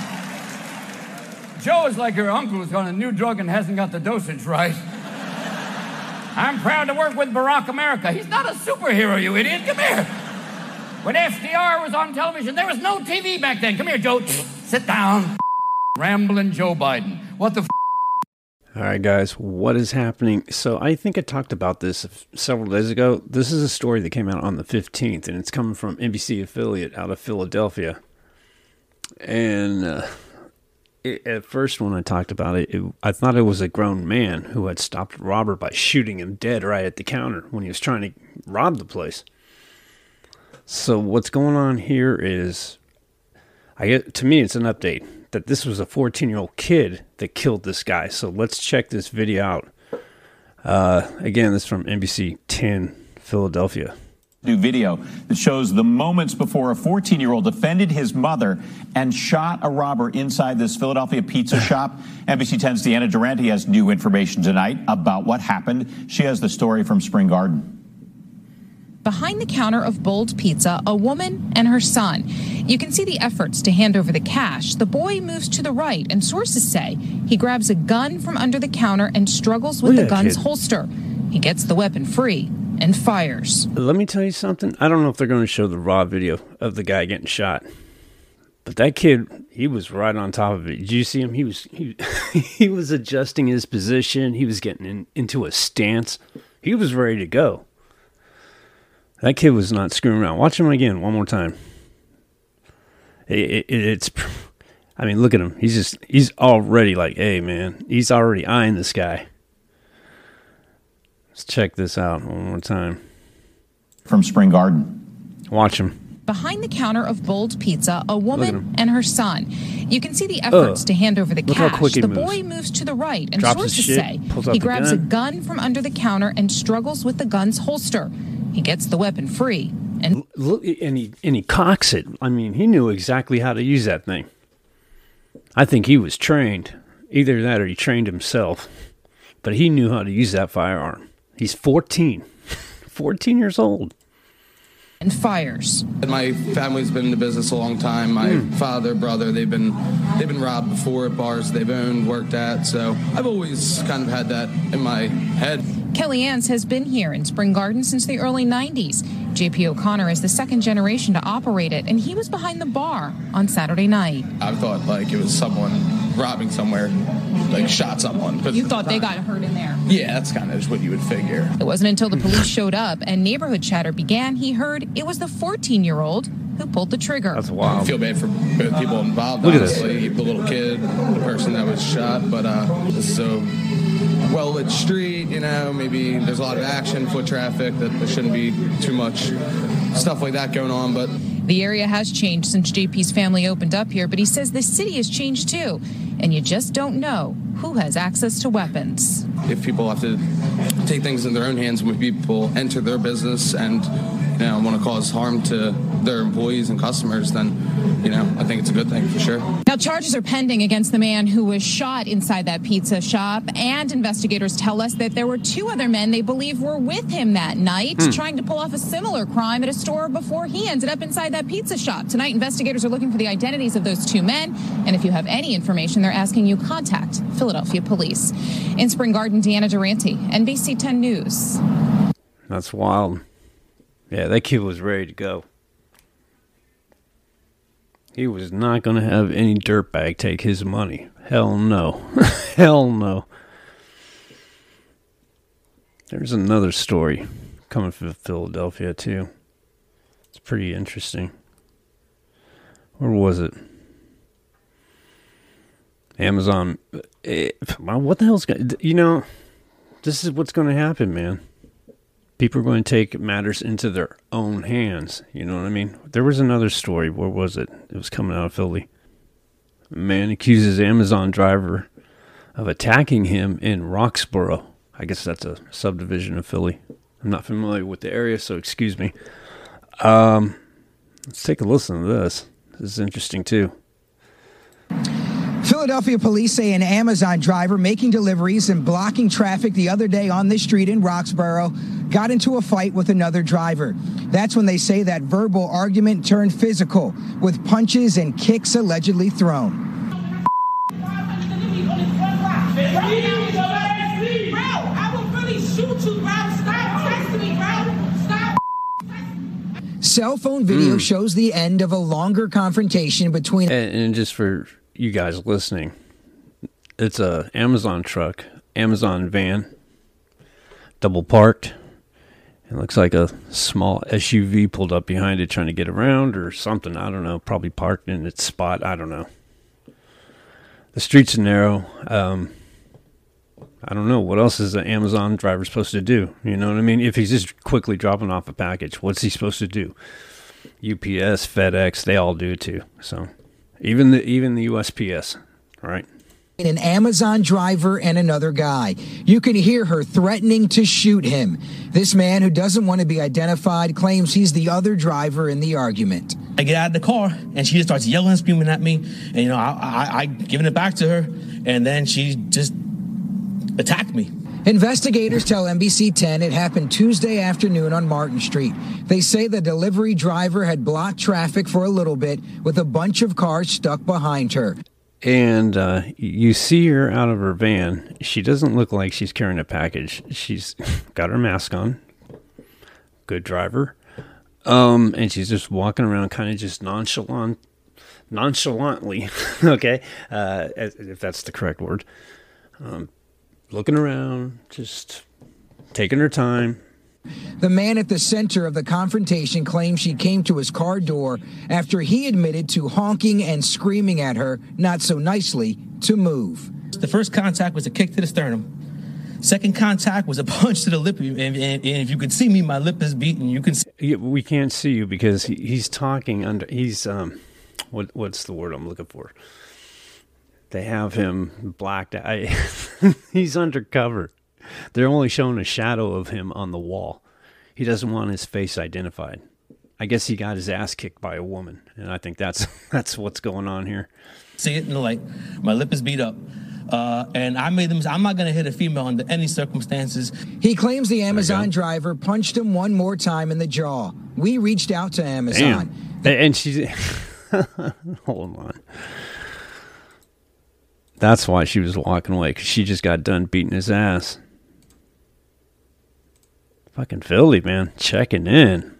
Joe is like your uncle who's on a new drug and hasn't got the dosage right. [LAUGHS] I'm proud to work with Barack America. He's not a superhero, you idiot. Come here. When FDR was on television, there was no TV back then. Come here, Joe. Sit down. Rambling Joe Biden. What the f? All right, guys, what is happening? So, I think I talked about this several days ago. This is a story that came out on the 15th, and it's coming from NBC affiliate out of Philadelphia. And uh, it, at first, when I talked about it, it, I thought it was a grown man who had stopped a robber by shooting him dead right at the counter when he was trying to rob the place. So, what's going on here is, I get to me, it's an update that this was a 14 year old kid that killed this guy. So let's check this video out. Uh, again, this is from NBC 10 Philadelphia. New video that shows the moments before a 14 year old defended his mother and shot a robber inside this Philadelphia pizza [SIGHS] shop. NBC 10's Deanna Durante has new information tonight about what happened. She has the story from Spring Garden. Behind the counter of Bold Pizza, a woman and her son. You can see the efforts to hand over the cash. The boy moves to the right, and sources say he grabs a gun from under the counter and struggles with the gun's kid. holster. He gets the weapon free and fires. Let me tell you something. I don't know if they're going to show the raw video of the guy getting shot. But that kid, he was right on top of it. Did you see him? He was he, [LAUGHS] he was adjusting his position. He was getting in, into a stance. He was ready to go. That kid was not screwing around. Watch him again one more time. It, it, it's, I mean, look at him. He's just, he's already like, hey, man, he's already eyeing this guy. Let's check this out one more time. From Spring Garden. Watch him. Behind the counter of Bold Pizza, a woman and her son. You can see the efforts Ugh. to hand over the Look cash. the moves. boy moves to the right, and Drops sources shit, say he grabs gun. a gun from under the counter and struggles with the gun's holster. He gets the weapon free. And look, and he and he cocks it. I mean, he knew exactly how to use that thing. I think he was trained. Either that or he trained himself. But he knew how to use that firearm. He's 14. [LAUGHS] 14 years old and fires. My family's been in the business a long time. My mm. father, brother, they've been they've been robbed before at bars they've owned, worked at. So I've always kind of had that in my head. Kelly Ann's has been here in Spring Garden since the early 90s. JP O'Connor is the second generation to operate it, and he was behind the bar on Saturday night. I thought like it was someone robbing somewhere, like shot someone. You thought they got hurt in there? Yeah, that's kind of just what you would figure. It wasn't until the police showed up and neighborhood chatter began he heard it was the 14 year old who pulled the trigger. That's wild. I feel bad for both people involved. Look honestly, the little kid, the person that was shot, but uh, this is so well lit street, you know, maybe there's a lot of action, foot traffic, that there shouldn't be too much stuff like that going on. But the area has changed since JP's family opened up here, but he says the city has changed too. And you just don't know who has access to weapons. If people have to take things in their own hands when people enter their business and you know, want to cause harm to their employees and customers, then, you know, I think it's a good thing for sure. Now, charges are pending against the man who was shot inside that pizza shop, and investigators tell us that there were two other men they believe were with him that night, hmm. trying to pull off a similar crime at a store before he ended up inside that pizza shop. Tonight, investigators are looking for the identities of those two men, and if you have any information, they're asking you contact Philadelphia Police. In Spring Garden, Deanna Durante, NBC 10 News. That's wild. Yeah, that kid was ready to go. He was not going to have any dirtbag take his money. Hell no. [LAUGHS] Hell no. There's another story coming from Philadelphia, too. It's pretty interesting. Where was it? Amazon. Eh, what the hell's going You know, this is what's going to happen, man people are going to take matters into their own hands. You know what I mean? There was another story. Where was it? It was coming out of Philly. A man accuses Amazon driver of attacking him in Roxborough. I guess that's a subdivision of Philly. I'm not familiar with the area, so excuse me. Um, let's take a listen to this. This is interesting too. Philadelphia police say an Amazon driver making deliveries and blocking traffic the other day on this street in Roxborough got into a fight with another driver. That's when they say that verbal argument turned physical, with punches and kicks allegedly thrown. Cell phone video Mm. shows the end of a longer confrontation between. And, and just for you guys listening, it's a Amazon truck, Amazon van, double parked. It looks like a small SUV pulled up behind it, trying to get around or something. I don't know. Probably parked in its spot. I don't know. The streets are narrow. Um, I don't know what else is an Amazon driver supposed to do. You know what I mean? If he's just quickly dropping off a package, what's he supposed to do? UPS, FedEx, they all do too. So even the even the USPS, right? An Amazon driver and another guy. You can hear her threatening to shoot him. This man, who doesn't want to be identified, claims he's the other driver in the argument. I get out of the car and she just starts yelling and screaming at me, and you know I, I, I giving it back to her, and then she just attacked me. Investigators tell NBC 10 it happened Tuesday afternoon on Martin Street. They say the delivery driver had blocked traffic for a little bit with a bunch of cars stuck behind her. And uh, you see her out of her van. She doesn't look like she's carrying a package. She's [LAUGHS] got her mask on. Good driver. Um, and she's just walking around, kind of just nonchalant, nonchalantly. [LAUGHS] okay, uh, if that's the correct word. Um, looking around, just taking her time. The man at the center of the confrontation claims she came to his car door after he admitted to honking and screaming at her, not so nicely, to move. The first contact was a kick to the sternum. Second contact was a [LAUGHS] punch to the lip, and, and, and if you could see me, my lip is beaten. You can see. We can't see you because he, he's talking under. He's um, what what's the word I'm looking for? They have him blacked out. I, [LAUGHS] he's undercover. They're only showing a shadow of him on the wall. He doesn't want his face identified. I guess he got his ass kicked by a woman, and I think that's [LAUGHS] that's what's going on here. See it in the light. My lip is beat up. Uh, and I made them. I'm not going to hit a female under any circumstances. He claims the Amazon driver punched him one more time in the jaw. We reached out to Amazon. Damn. And she's [LAUGHS] hold on. That's why she was walking away because she just got done beating his ass. Fucking Philly, man, checking in.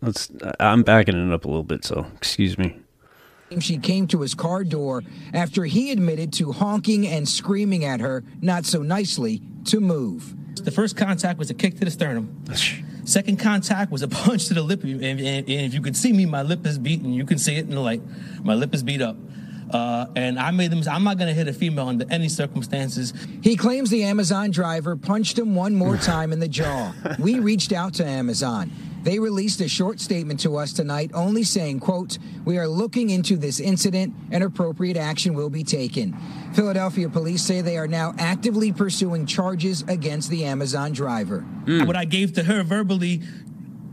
Let's. I'm backing it up a little bit, so excuse me. She came to his car door after he admitted to honking and screaming at her, not so nicely, to move. The first contact was a kick to the sternum. Second contact was a punch to the lip, and, and- and if you could see me, my lip is beaten. You can see it in the light. My lip is beat up. Uh, and I made them. I'm not going to hit a female under any circumstances. He claims the Amazon driver punched him one more [LAUGHS] time in the jaw. We reached out to Amazon. They released a short statement to us tonight only saying, quote, we are looking into this incident and appropriate action will be taken. Philadelphia police say they are now actively pursuing charges against the Amazon driver. What I gave to her verbally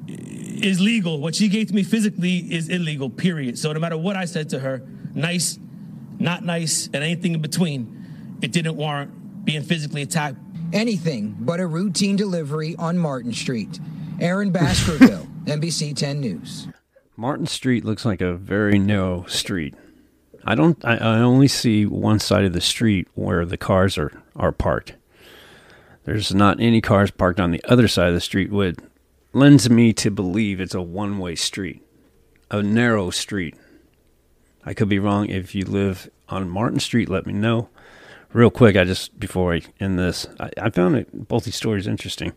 is legal. What she gave to me physically is illegal, period. So no matter what I said to her, nice, not nice, and anything in between, it didn't warrant being physically attacked. Anything but a routine delivery on Martin Street. Aaron Baskerville, [LAUGHS] NBC 10 News. Martin Street looks like a very narrow street. I don't. I, I only see one side of the street where the cars are are parked. There's not any cars parked on the other side of the street, which lends me to believe it's a one way street, a narrow street. I could be wrong. If you live on Martin Street, let me know. Real quick, I just before I end this, I, I found it, both these stories interesting.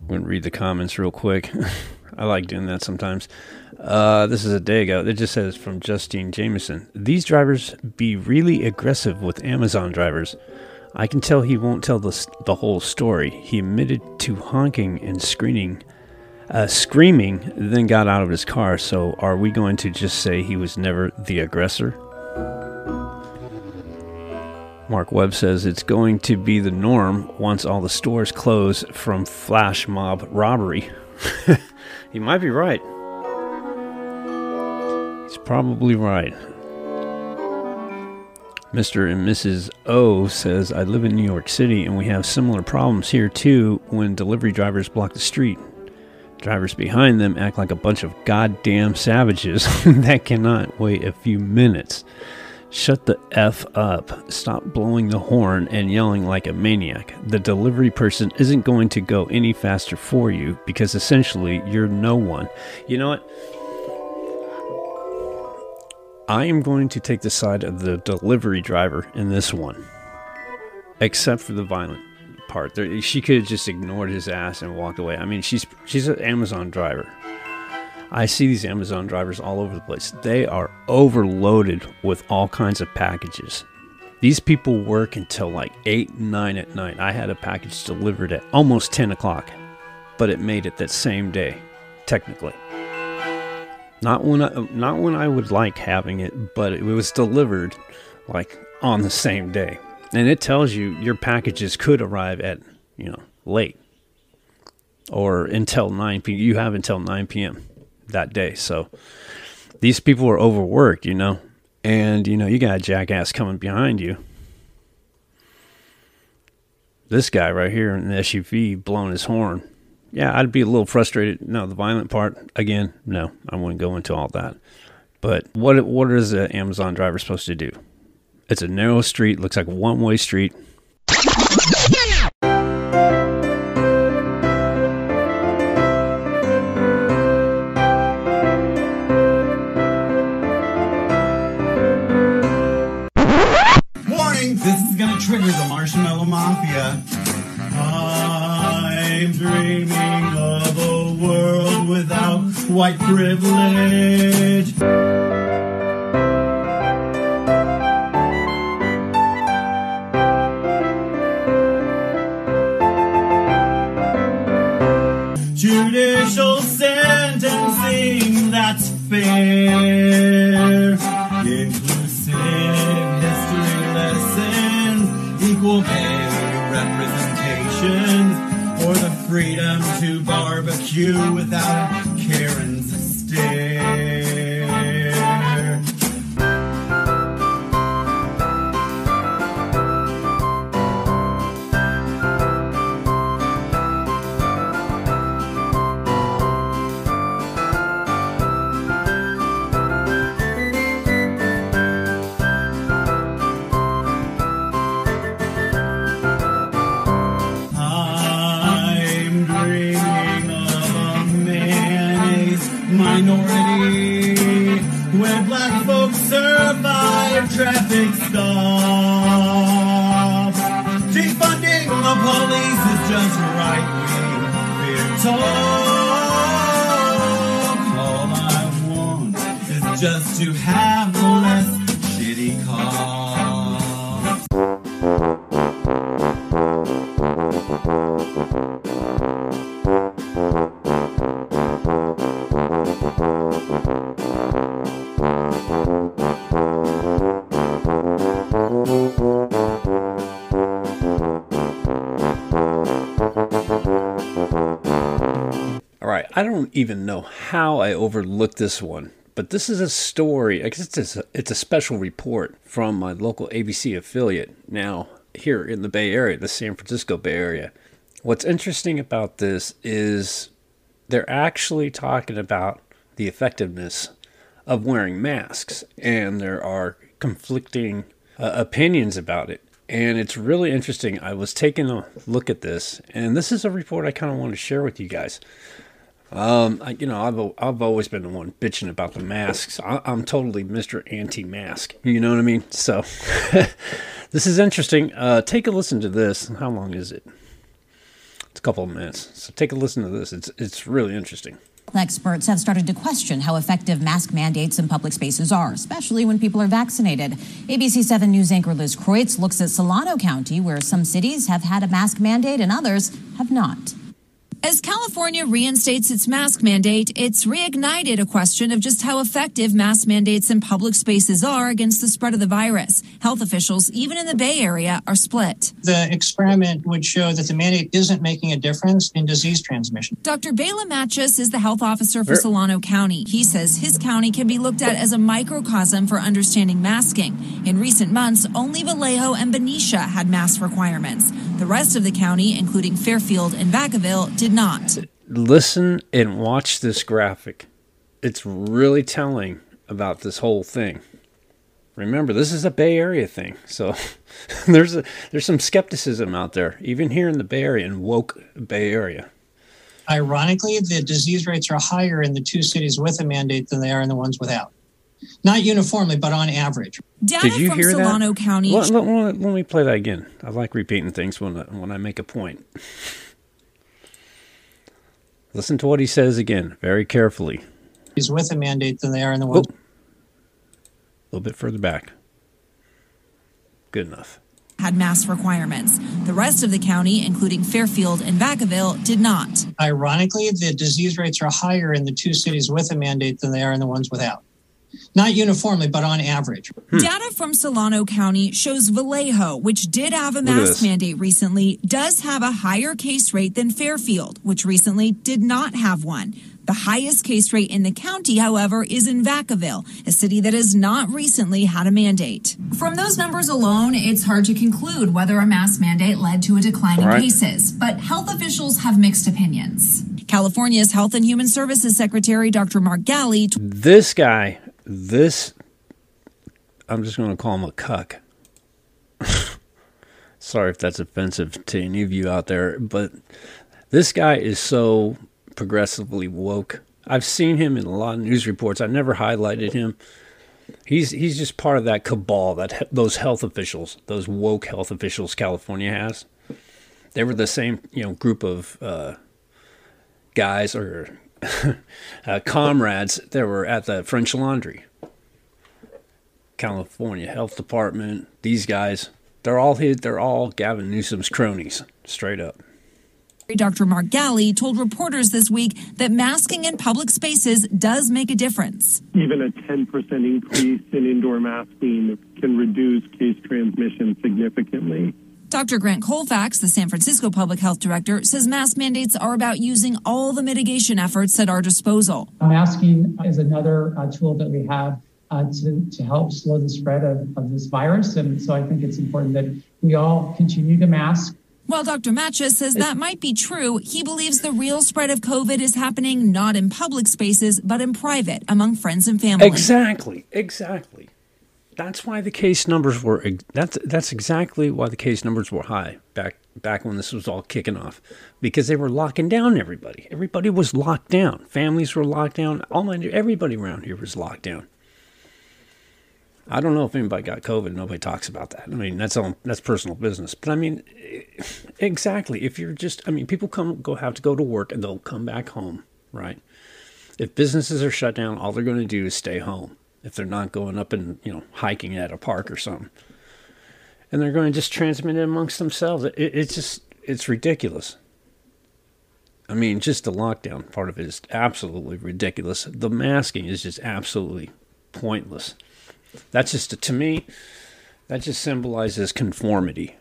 I'm to read the comments real quick. [LAUGHS] I like doing that sometimes. Uh, this is a day ago. It just says from Justine Jameson These drivers be really aggressive with Amazon drivers. I can tell he won't tell the, the whole story. He admitted to honking and screaming, uh, screaming, then got out of his car. So are we going to just say he was never the aggressor? Mark Webb says it's going to be the norm once all the stores close from flash mob robbery. [LAUGHS] he might be right. He's probably right. Mr. and Mrs. O says, I live in New York City and we have similar problems here too when delivery drivers block the street. Drivers behind them act like a bunch of goddamn savages [LAUGHS] that cannot wait a few minutes. Shut the F up. Stop blowing the horn and yelling like a maniac. The delivery person isn't going to go any faster for you because essentially you're no one. You know what? I am going to take the side of the delivery driver in this one, except for the violent part. There, she could have just ignored his ass and walked away. I mean, she's she's an Amazon driver. I see these Amazon drivers all over the place. They are overloaded with all kinds of packages. These people work until like 8, 9 at night. I had a package delivered at almost 10 o'clock, but it made it that same day, technically. Not when I, not when I would like having it, but it was delivered like on the same day. And it tells you your packages could arrive at, you know, late or until 9 p.m. You have until 9 p.m. that day. So these people are overworked, you know, and, you know, you got a jackass coming behind you. This guy right here in the SUV blowing his horn. Yeah, I'd be a little frustrated. No, the violent part, again, no, I wouldn't go into all that. But what what is an Amazon driver supposed to do? It's a narrow street, looks like a one way street. This is gonna trigger the Marshmallow Mafia. I'm dreaming of a world without white privilege. Freedom to barbecue without talk. I don't even know how I overlooked this one, but this is a story. I guess it's a, it's a special report from my local ABC affiliate now here in the Bay Area, the San Francisco Bay Area. What's interesting about this is they're actually talking about the effectiveness of wearing masks, and there are conflicting uh, opinions about it. And it's really interesting. I was taking a look at this, and this is a report I kind of want to share with you guys. Um, I, you know, I've I've always been the one bitching about the masks. I, I'm totally Mister Anti-Mask. You know what I mean? So [LAUGHS] this is interesting. Uh, take a listen to this. How long is it? It's a couple of minutes. So take a listen to this. It's it's really interesting. Experts have started to question how effective mask mandates in public spaces are, especially when people are vaccinated. ABC 7 News anchor Liz Kreutz looks at Solano County, where some cities have had a mask mandate and others have not. As California reinstates its mask mandate, it's reignited a question of just how effective mask mandates in public spaces are against the spread of the virus. Health officials, even in the Bay Area, are split. The experiment would show that the mandate isn't making a difference in disease transmission. Dr. Bela Matyas is the health officer for Solano County. He says his county can be looked at as a microcosm for understanding masking. In recent months, only Vallejo and Benicia had mask requirements. The rest of the county, including Fairfield and Vacaville, did not. Listen and watch this graphic. It's really telling about this whole thing. Remember, this is a Bay Area thing, so [LAUGHS] there's a, there's some skepticism out there, even here in the Bay Area, in woke Bay Area. Ironically, the disease rates are higher in the two cities with a mandate than they are in the ones without. Not uniformly, but on average. Data Did you from hear Solano that? County. Let, let- let- let me play that again. I like repeating things when I, when I make a point. Listen to what he says again, very carefully. He's with a mandate than they are in the ones. A little bit further back. Good enough. had mask requirements. The rest of the county, including Fairfield and Vacaville, did not. Ironically, the disease rates are higher in the two cities with a mandate than they are in the ones without. Not uniformly, but on average. Hmm. Data from Solano County shows Vallejo, which did have a mask mandate recently, does have a higher case rate than Fairfield, which recently did not have one. The highest case rate in the county, however, is in Vacaville, a city that has not recently had a mandate. From those numbers alone, it's hard to conclude whether a mask mandate led to a decline in cases, but health officials have mixed opinions. California's Health and Human Services Secretary Dr. Mark Ghaly This guy, this, I'm just going to call him a cuck. [LAUGHS] Sorry if that's offensive to any of you out there, but this guy is so progressively woke. I've seen him in a lot of news reports. I've never highlighted him. He's he's just part of that cabal that those health officials, those woke health officials California has. They were the same, you know, group of uh, guys or [LAUGHS] uh, comrades that were at the French Laundry, California Health Department. These guys, they're all his, they're all Gavin Newsom's cronies, straight up. Dr. Mark Ghaly told reporters this week that masking in public spaces does make a difference. Even a 10% increase in indoor masking can reduce case transmission significantly. Dr. Grant Colfax, the San Francisco Public Health Director, says mask mandates are about using all the mitigation efforts at our disposal. Masking is another uh, tool that we have uh, to, to help slow the spread of, of this virus. And so I think it's important that we all continue to mask. While Dr. Matyas says that might be true, he believes the real spread of COVID is happening not in public spaces, but in private among friends and family. Exactly, exactly. That's why the case numbers were. That's that's exactly why the case numbers were high back back when this was all kicking off, because they were locking down everybody. Everybody was locked down. Families were locked down. All my everybody around here was locked down. I don't know if anybody got COVID. Nobody talks about that. I mean, that's all. That's personal business. But I mean, eh, exactly. If you're just, I mean, people come go have to go to work and they'll come back home, right? If businesses are shut down, all they're going to do is stay home. If they're not going up and you know hiking at a park or something, and they're going to just transmit it amongst themselves. It, it's just it's ridiculous. I mean, just the lockdown part of it is absolutely ridiculous. The masking is just absolutely pointless. That's just to me, that just symbolizes conformity.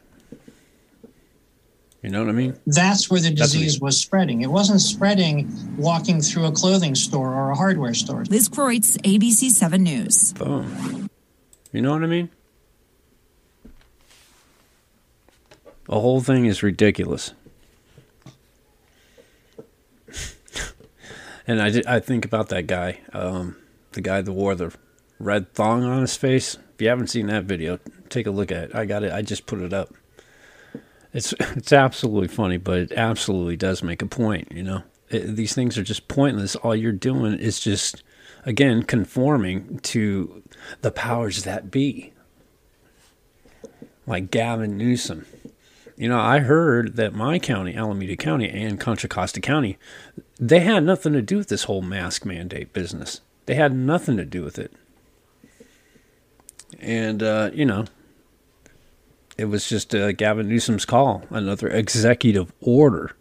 You know what I mean? That's where the That's what he- disease was spreading. It wasn't spreading walking through a clothing store or a hardware store. Liz Kreutz, ABC 7 News. Boom. You know what I mean? The whole thing is ridiculous. [LAUGHS] and I, did- I think about that guy, um, the guy that wore the red thong on his face. If you haven't seen that video, take a look at it. I got it. I just put it up. It's [LAUGHS] it's absolutely funny, but it absolutely does make a point. You know, it, these things are just pointless. All you're doing is just, again, conforming to the powers that be, like Gavin Newsom. You know, I heard that my county, Alameda County, and Contra Costa County, they had nothing to do with this whole mask mandate business. They had nothing to do with it. And, uh, you know, it was just uh, Gavin Newsom's call, another executive order.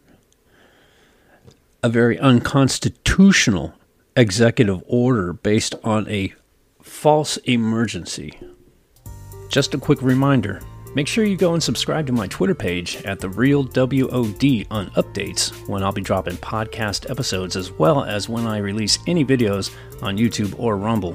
a very unconstitutional executive order based on a false emergency. Just a quick reminder make sure you go and subscribe to my Twitter page at The Real WOD on updates when I'll be dropping podcast episodes as well as when I release any videos on YouTube or Rumble.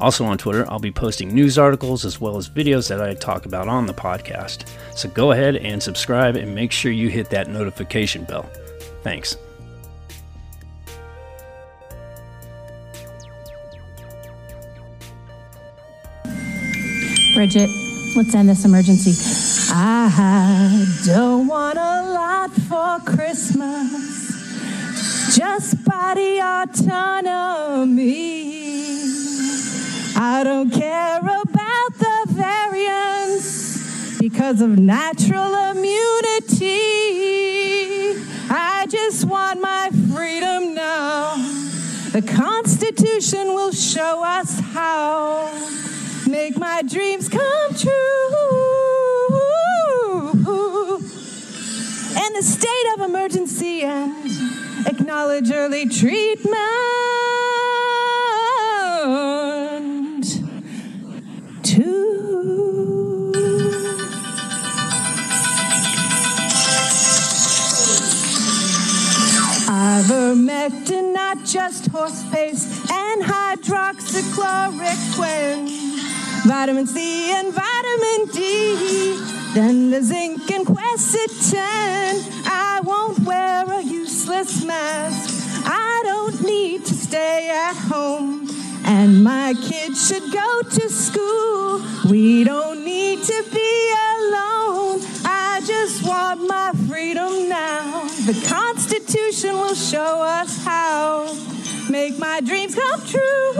Also on Twitter, I'll be posting news articles as well as videos that I talk about on the podcast. So go ahead and subscribe and make sure you hit that notification bell. Thanks. Bridget, let's end this emergency. I don't want a lot for Christmas, just body autonomy. I don't care about the variants because of natural immunity. I just want my freedom now. The Constitution will show us how. Make my dreams come true. In the state of emergency and acknowledge early treatment. Ivermectin, not just horse paste, and hydroxychloroquine vitamin C and vitamin D. Then the zinc and quercetin. I won't wear a useless mask. I don't need to stay at home. And my kids should go to school. We don't need to be alone. I just want my freedom now. The Constitution will show us how. Make my dreams come true.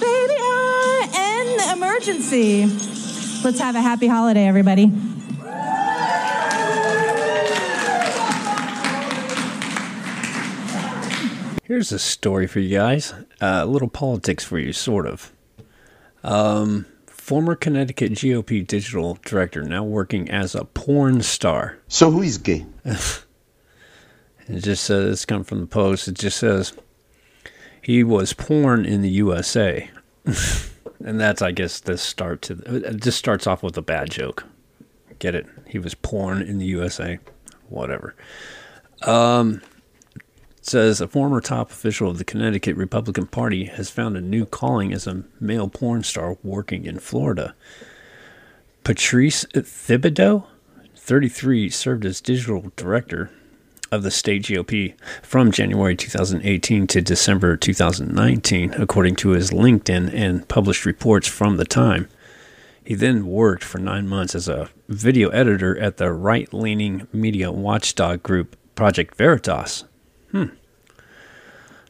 Baby, I end the emergency. Let's have a happy holiday, everybody. Here's a story for you guys. Uh, a little politics for you, sort of. Um, former Connecticut GOP digital director, now working as a porn star. So who is gay? [LAUGHS] it just says, it's come from the Post. It just says, he was porn in the USA. [LAUGHS] and that's, I guess, the start to, it just starts off with a bad joke. Get it? He was porn in the USA. Whatever. Um, says a former top official of the Connecticut Republican Party has found a new calling as a male porn star working in Florida. Patrice Thibodeau, 33, served as digital director of the state GOP from January 2018 to December 2019, according to his LinkedIn and published reports from the time. He then worked for nine months as a video editor at the right leaning media watchdog group Project Veritas. Hmm.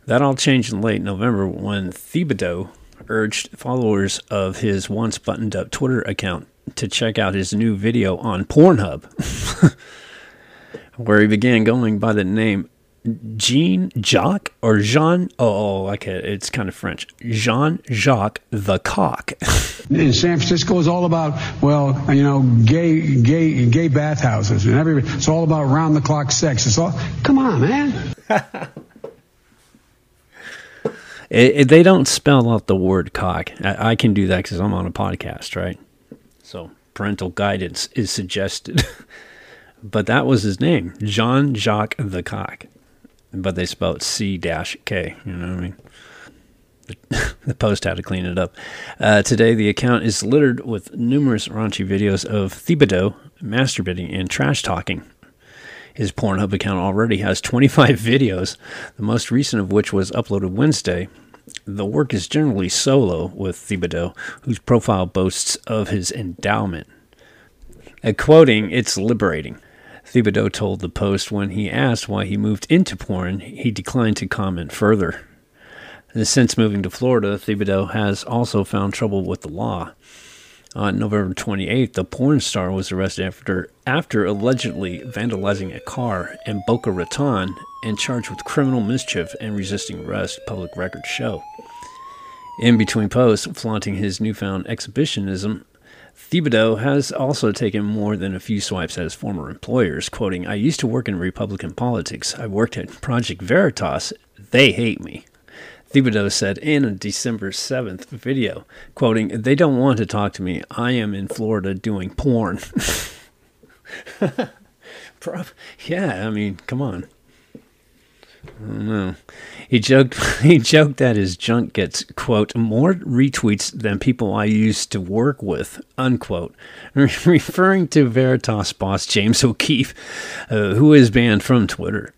That all changed in late November when Thibodeau urged followers of his once buttoned up Twitter account to check out his new video on Pornhub, [LAUGHS] where he began going by the name Jean Jacques or Jean. Oh, oh, okay, it's kind of French. Jean Jacques the Cock. [LAUGHS] in San Francisco is all about well, you know, gay, gay, gay bathhouses, and every. It's all about round the clock sex. It's all. Come on, man. [LAUGHS] It, it, they don't spell out the word cock. I, I can do that because I'm on a podcast, right? So parental guidance is suggested. [LAUGHS] but that was his name, Jean Jacques the Cock. But they spelled K. You know what I mean? [LAUGHS] the post had to clean it up. Uh, today, the account is littered with numerous raunchy videos of Thibodeau masturbating and trash talking. His Pornhub account already has 25 [LAUGHS] videos, the most recent of which was uploaded Wednesday. The work is generally solo with Thibodeau, whose profile boasts of his endowment. At quoting, it's liberating. Thibodeau told the Post when he asked why he moved into porn, he declined to comment further. Since moving to Florida, Thibodeau has also found trouble with the law. On November 28th, the porn star was arrested after, after allegedly vandalizing a car in Boca Raton and charged with criminal mischief and resisting arrest, public records show. In between posts, flaunting his newfound exhibitionism, Thibodeau has also taken more than a few swipes at his former employers, quoting, I used to work in Republican politics. I worked at Project Veritas. They hate me. Thibodeau said in a December 7th video, quoting, They don't want to talk to me. I am in Florida doing porn. [LAUGHS] yeah, I mean, come on. He joked. [LAUGHS] He joked that his junk gets quote more retweets than people I used to work with unquote, [LAUGHS] referring to Veritas boss James O'Keefe, uh, who is banned from Twitter.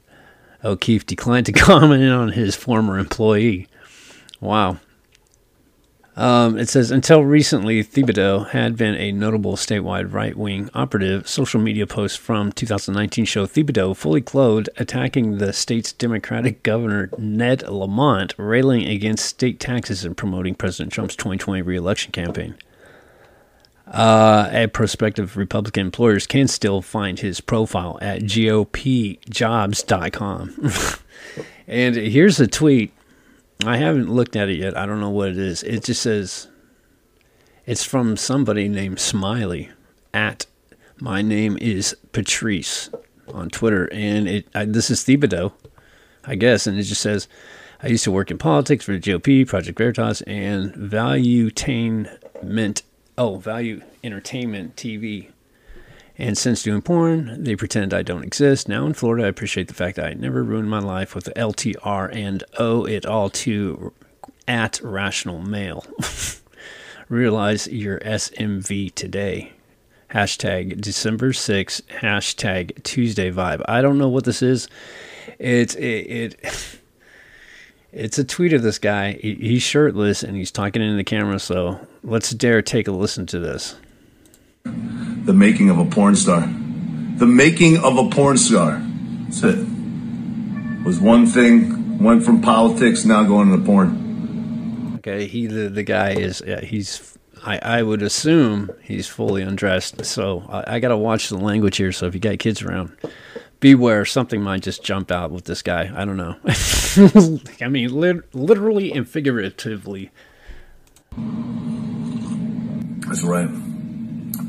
O'Keefe declined to [LAUGHS] comment on his former employee. Wow. Um, it says until recently, Thibodeau had been a notable statewide right wing operative. Social media posts from 2019 show Thibodeau fully clothed attacking the state's Democratic governor Ned Lamont, railing against state taxes and promoting President Trump's 2020 reelection campaign. Uh, prospective Republican employers can still find his profile at GOPjobs.com. [LAUGHS] and here's a tweet I haven't looked at it yet. I don't know what it is. It just says it's from somebody named Smiley at my name is Patrice on Twitter, and it I, this is Thibodeau, I guess, and it just says I used to work in politics for the GOP, Project Veritas, and Value Valuetainment. Oh, Value Entertainment TV and since doing porn, they pretend I don't exist. Now in Florida, I appreciate the fact that I never ruined my life with the LTR and owe it all to at rational male. [LAUGHS] Realize your SMV today. Hashtag December 6, hashtag Tuesday vibe. I don't know what this is. It's it, it [LAUGHS] it's a tweet of this guy. He's shirtless and he's talking into the camera. So let's dare take a listen to this. The making of a porn star. The making of a porn star. That's it. Was one thing, went from politics, now going into porn. Okay, he the, the guy is yeah, he's I, I would assume he's fully undressed. So I, I got to watch the language here. So if you got kids around, beware. Something might just jump out with this guy. I don't know. [LAUGHS] I mean, lit, literally and figuratively. That's right.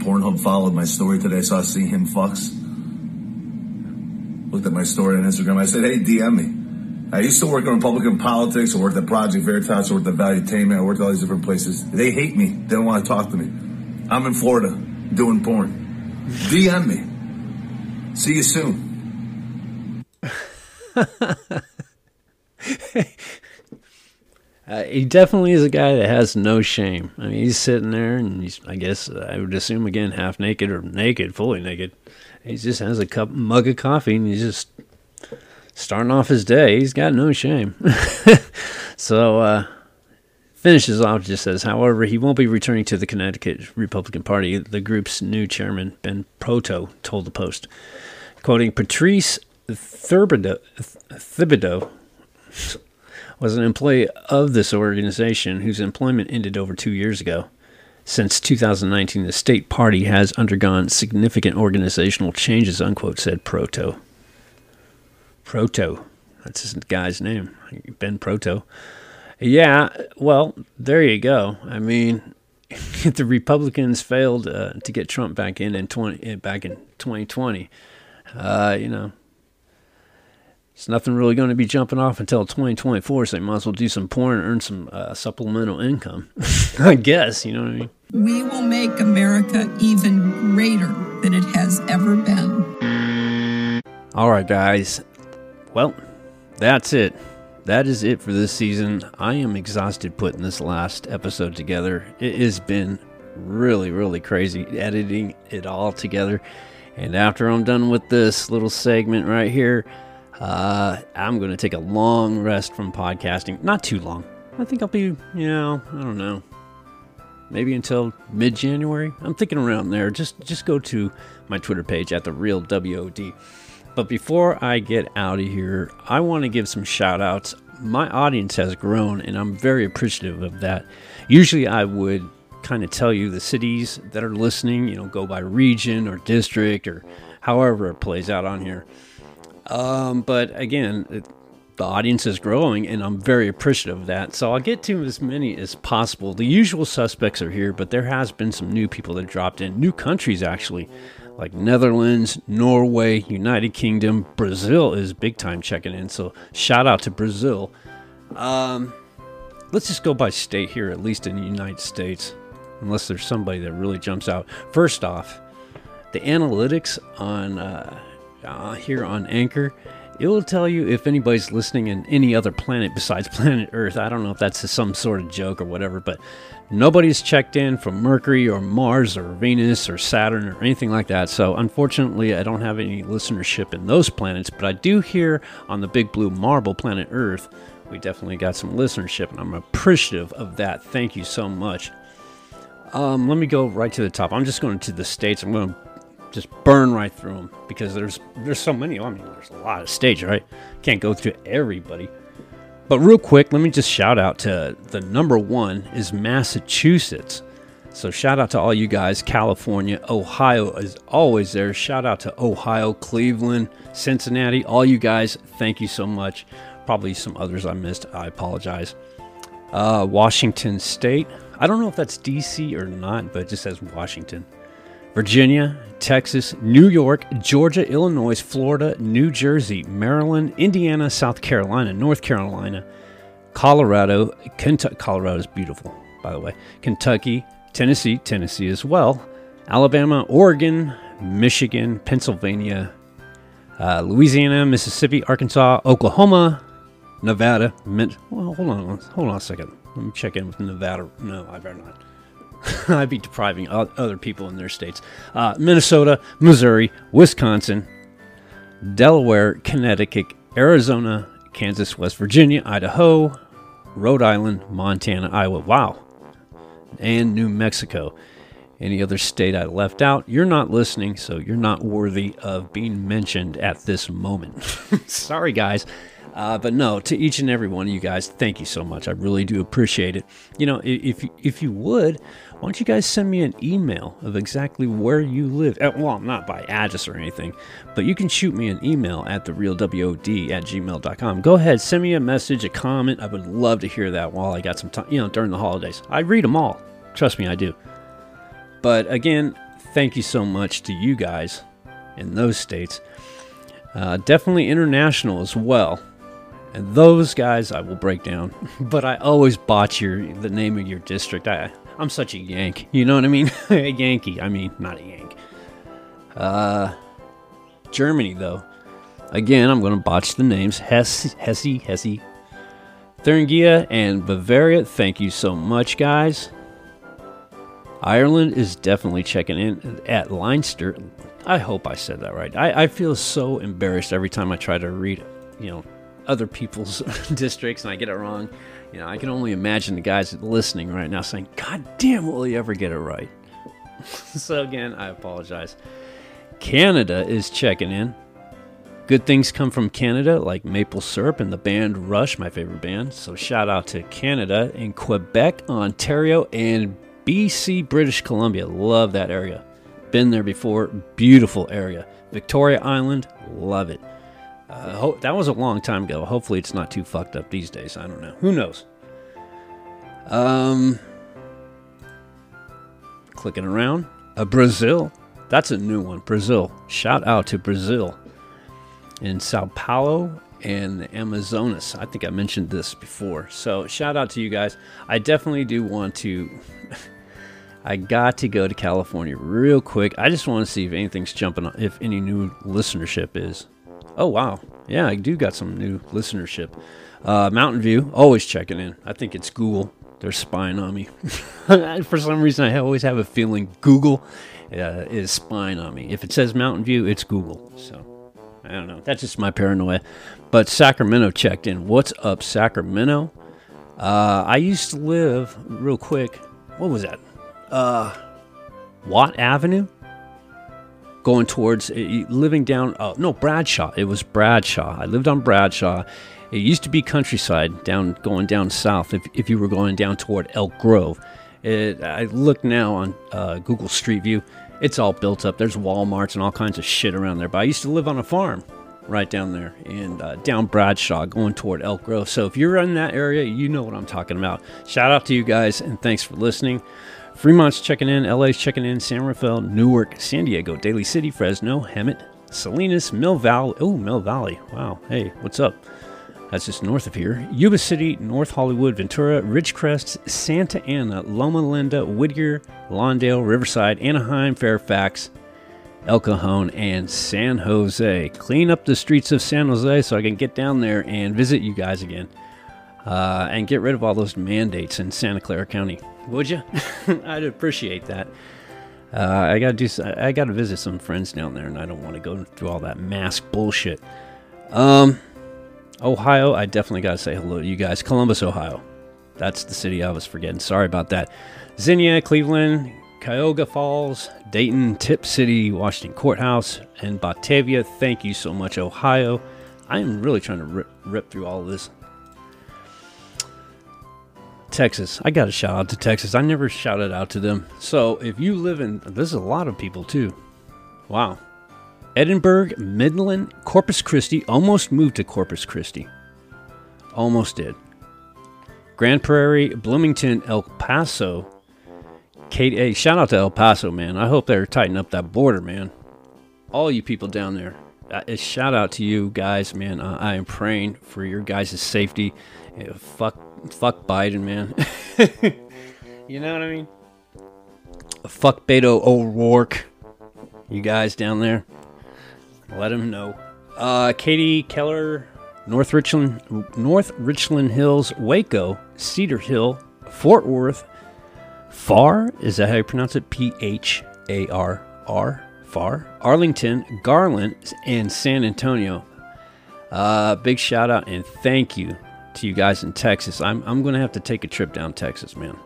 Pornhub followed my story today, so I see him fucks. Looked at my story on Instagram. I said, hey, DM me. I used to work in Republican politics. I worked at Project Veritas. I worked at Valuetainment. I worked at all these different places. They hate me. They don't want to talk to me. I'm in Florida doing porn. DM me. See you soon. [LAUGHS] Uh, he definitely is a guy that has no shame. I mean, he's sitting there, and he's, I guess, I would assume again, half naked or naked, fully naked. He just has a cup, mug of coffee, and he's just starting off his day. He's got no shame. [LAUGHS] so, uh, finishes off just says, however, he won't be returning to the Connecticut Republican Party. The group's new chairman, Ben Proto, told the Post, quoting Patrice Thibodeau, Thibodeau was an employee of this organization whose employment ended over two years ago. Since 2019, the state party has undergone significant organizational changes, unquote, said Proto. Proto. That's his guy's name, Ben Proto. Yeah, well, there you go. I mean, [LAUGHS] the Republicans failed uh, to get Trump back in in 20, back in 2020. Uh, you know, it's nothing really going to be jumping off until 2024, so they might as well do some porn and earn some uh, supplemental income. [LAUGHS] I guess, you know what I mean? We will make America even greater than it has ever been. All right, guys. Well, that's it. That is it for this season. I am exhausted putting this last episode together. It has been really, really crazy editing it all together. And after I'm done with this little segment right here, uh, I'm going to take a long rest from podcasting. Not too long. I think I'll be, you know, I don't know, maybe until mid January. I'm thinking around there. Just just go to my Twitter page at the real WOD. But before I get out of here, I want to give some shout outs. My audience has grown, and I'm very appreciative of that. Usually, I would kind of tell you the cities that are listening, you know, go by region or district or however it plays out on here. Um, but again, it, the audience is growing, and I'm very appreciative of that. So I'll get to as many as possible. The usual suspects are here, but there has been some new people that dropped in, new countries actually, like Netherlands, Norway, United Kingdom, Brazil is big time checking in. So shout out to Brazil. Um, let's just go by state here, at least in the United States, unless there's somebody that really jumps out. First off, the analytics on uh, uh, here on Anchor, it will tell you if anybody's listening in any other planet besides [LAUGHS] planet Earth. I don't know if that's some sort of joke or whatever, but nobody's checked in from Mercury or Mars or Venus or Saturn or anything like that. So unfortunately, I don't have any listenership in those planets, but I do hear on the big blue marble planet Earth. We definitely got some listenership, and I'm appreciative of that. Thank you so much. Um, let me go right to the top. I'm just going to the states. I'm going to just burn right through them because there's there's so many. I mean, there's a lot of states, right? Can't go through everybody. But real quick, let me just shout out to the number one is Massachusetts. So shout out to all you guys. California, Ohio is always there. Shout out to Ohio, Cleveland, Cincinnati, all you guys. Thank you so much. Probably some others I missed. I apologize. Uh, Washington State. I don't know if that's DC or not, but it just says Washington. Virginia, Texas, New York, Georgia, Illinois, Florida, New Jersey, Maryland, Indiana, South Carolina, North Carolina, Colorado, Kentucky. Colorado is beautiful, by the way. Kentucky, Tennessee, Tennessee as well, Alabama, Oregon, Michigan, Pennsylvania, uh, Louisiana, Mississippi, Arkansas, Oklahoma, Nevada. Min- well, hold on, hold on a second. Let me check in with Nevada. No, I better not. [LAUGHS] I'd be depriving other people in their states. Uh, Minnesota, Missouri, Wisconsin, Delaware, Connecticut, Arizona, Kansas, West Virginia, Idaho, Rhode Island, Montana, Iowa. Wow. And New Mexico. Any other state I left out, you're not listening, so you're not worthy of being mentioned at this moment. [LAUGHS] Sorry, guys. Uh, but no, to each and every one of you guys, thank you so much. I really do appreciate it. You know, if if you would, why don't you guys send me an email of exactly where you live? Uh, well, not by address or anything, but you can shoot me an email at therealwod at gmail.com. Go ahead, send me a message, a comment. I would love to hear that while I got some time, you know, during the holidays. I read them all. Trust me, I do. But again, thank you so much to you guys in those states. Uh, definitely international as well. And those guys I will break down. [LAUGHS] But I always botch your the name of your district. I I'm such a Yank. You know what I mean? [LAUGHS] a Yankee. I mean, not a Yank. Uh, Germany though. Again, I'm going to botch the names. Hesse, Hesse, Hesse, Thuringia, and Bavaria. Thank you so much, guys. Ireland is definitely checking in at Leinster. I hope I said that right. I, I feel so embarrassed every time I try to read, you know, other people's [LAUGHS] districts and I get it wrong. You know, I can only imagine the guys listening right now saying, God damn, will he ever get it right? [LAUGHS] so, again, I apologize. Canada is checking in. Good things come from Canada, like maple syrup and the band Rush, my favorite band. So, shout out to Canada and Quebec, Ontario, and BC, British Columbia. Love that area. Been there before. Beautiful area. Victoria Island, love it. Uh, ho- that was a long time ago. Hopefully, it's not too fucked up these days. I don't know. Who knows? Um, clicking around. Uh, Brazil. That's a new one. Brazil. Shout out to Brazil. In Sao Paulo and Amazonas. I think I mentioned this before. So, shout out to you guys. I definitely do want to. [LAUGHS] I got to go to California real quick. I just want to see if anything's jumping, if any new listenership is. Oh wow, yeah, I do got some new listenership. Uh, Mountain View, always checking in. I think it's Google. They're spying on me. [LAUGHS] For some reason, I always have a feeling Google uh, is spying on me. If it says Mountain View, it's Google. So I don't know. That's just my paranoia. But Sacramento checked in. What's up, Sacramento? Uh, I used to live real quick. What was that? Uh, Watt Avenue going towards living down oh no bradshaw. It was bradshaw. I lived on bradshaw. It used to be countryside down going down south if, if you were going down toward elk grove. It, i look now on uh, google street view. It's all built up. There's walmarts and all kinds of shit around there. But i used to live on a farm right down there and uh, down Bradshaw going toward Elk Grove. So if you're in that area, you know what I'm talking about. Shout out to you guys and thanks for listening. Fremont's checking in, LA's checking in, San Rafael, Newark, San Diego, Daly City, Fresno, Hemet, Salinas, Mill Valley. Oh, Mill Valley. Wow. Hey, what's up? That's just north of here. Yuba City, North Hollywood, Ventura, Ridgecrest, Santa Ana, Loma Linda, Whittier, Lawndale, Riverside, Anaheim, Fairfax, El Cajon, and San Jose. Clean up the streets of San Jose so I can get down there and visit you guys again. Uh, and get rid of all those mandates in Santa Clara County. Would you? [LAUGHS] I'd appreciate that. Uh, I gotta do. I gotta visit some friends down there, and I don't want to go through all that mask bullshit. Um, Ohio, I definitely gotta say hello to you guys. Columbus, Ohio. That's the city I was forgetting. Sorry about that. Xenia, Cleveland, Cuyahoga Falls, Dayton, Tipp City, Washington Courthouse, and Batavia. Thank you so much, Ohio. I am really trying to rip, rip through all this. Texas. I got to shout out to Texas. I never shouted out to them. So if you live in, this is a lot of people too. Wow. Edinburg, Midland, Corpus Christi. Almost moved to Corpus Christi. Almost did. Grand Prairie, Bloomington, El Paso. Kate, hey, shout out to El Paso, man. I hope they're tightening up that border, man. All you people down there. Uh, a shout out to you guys, man. Uh, I am praying for your guys' safety. Yeah, fuck, fuck Biden, man. [LAUGHS] you know what I mean? Fuck Beto O'Rourke. You guys down there, let him know. Uh, Katy Keller, North Richland, North Richland Hills, Waco, Cedar Hill, Fort Worth, Far. Is that how you pronounce it? P H A R R. Far. Arlington, Garland, and San Antonio. Uh, big shout out and thank you to you guys in Texas. I'm, I'm going to have to take a trip down Texas, man.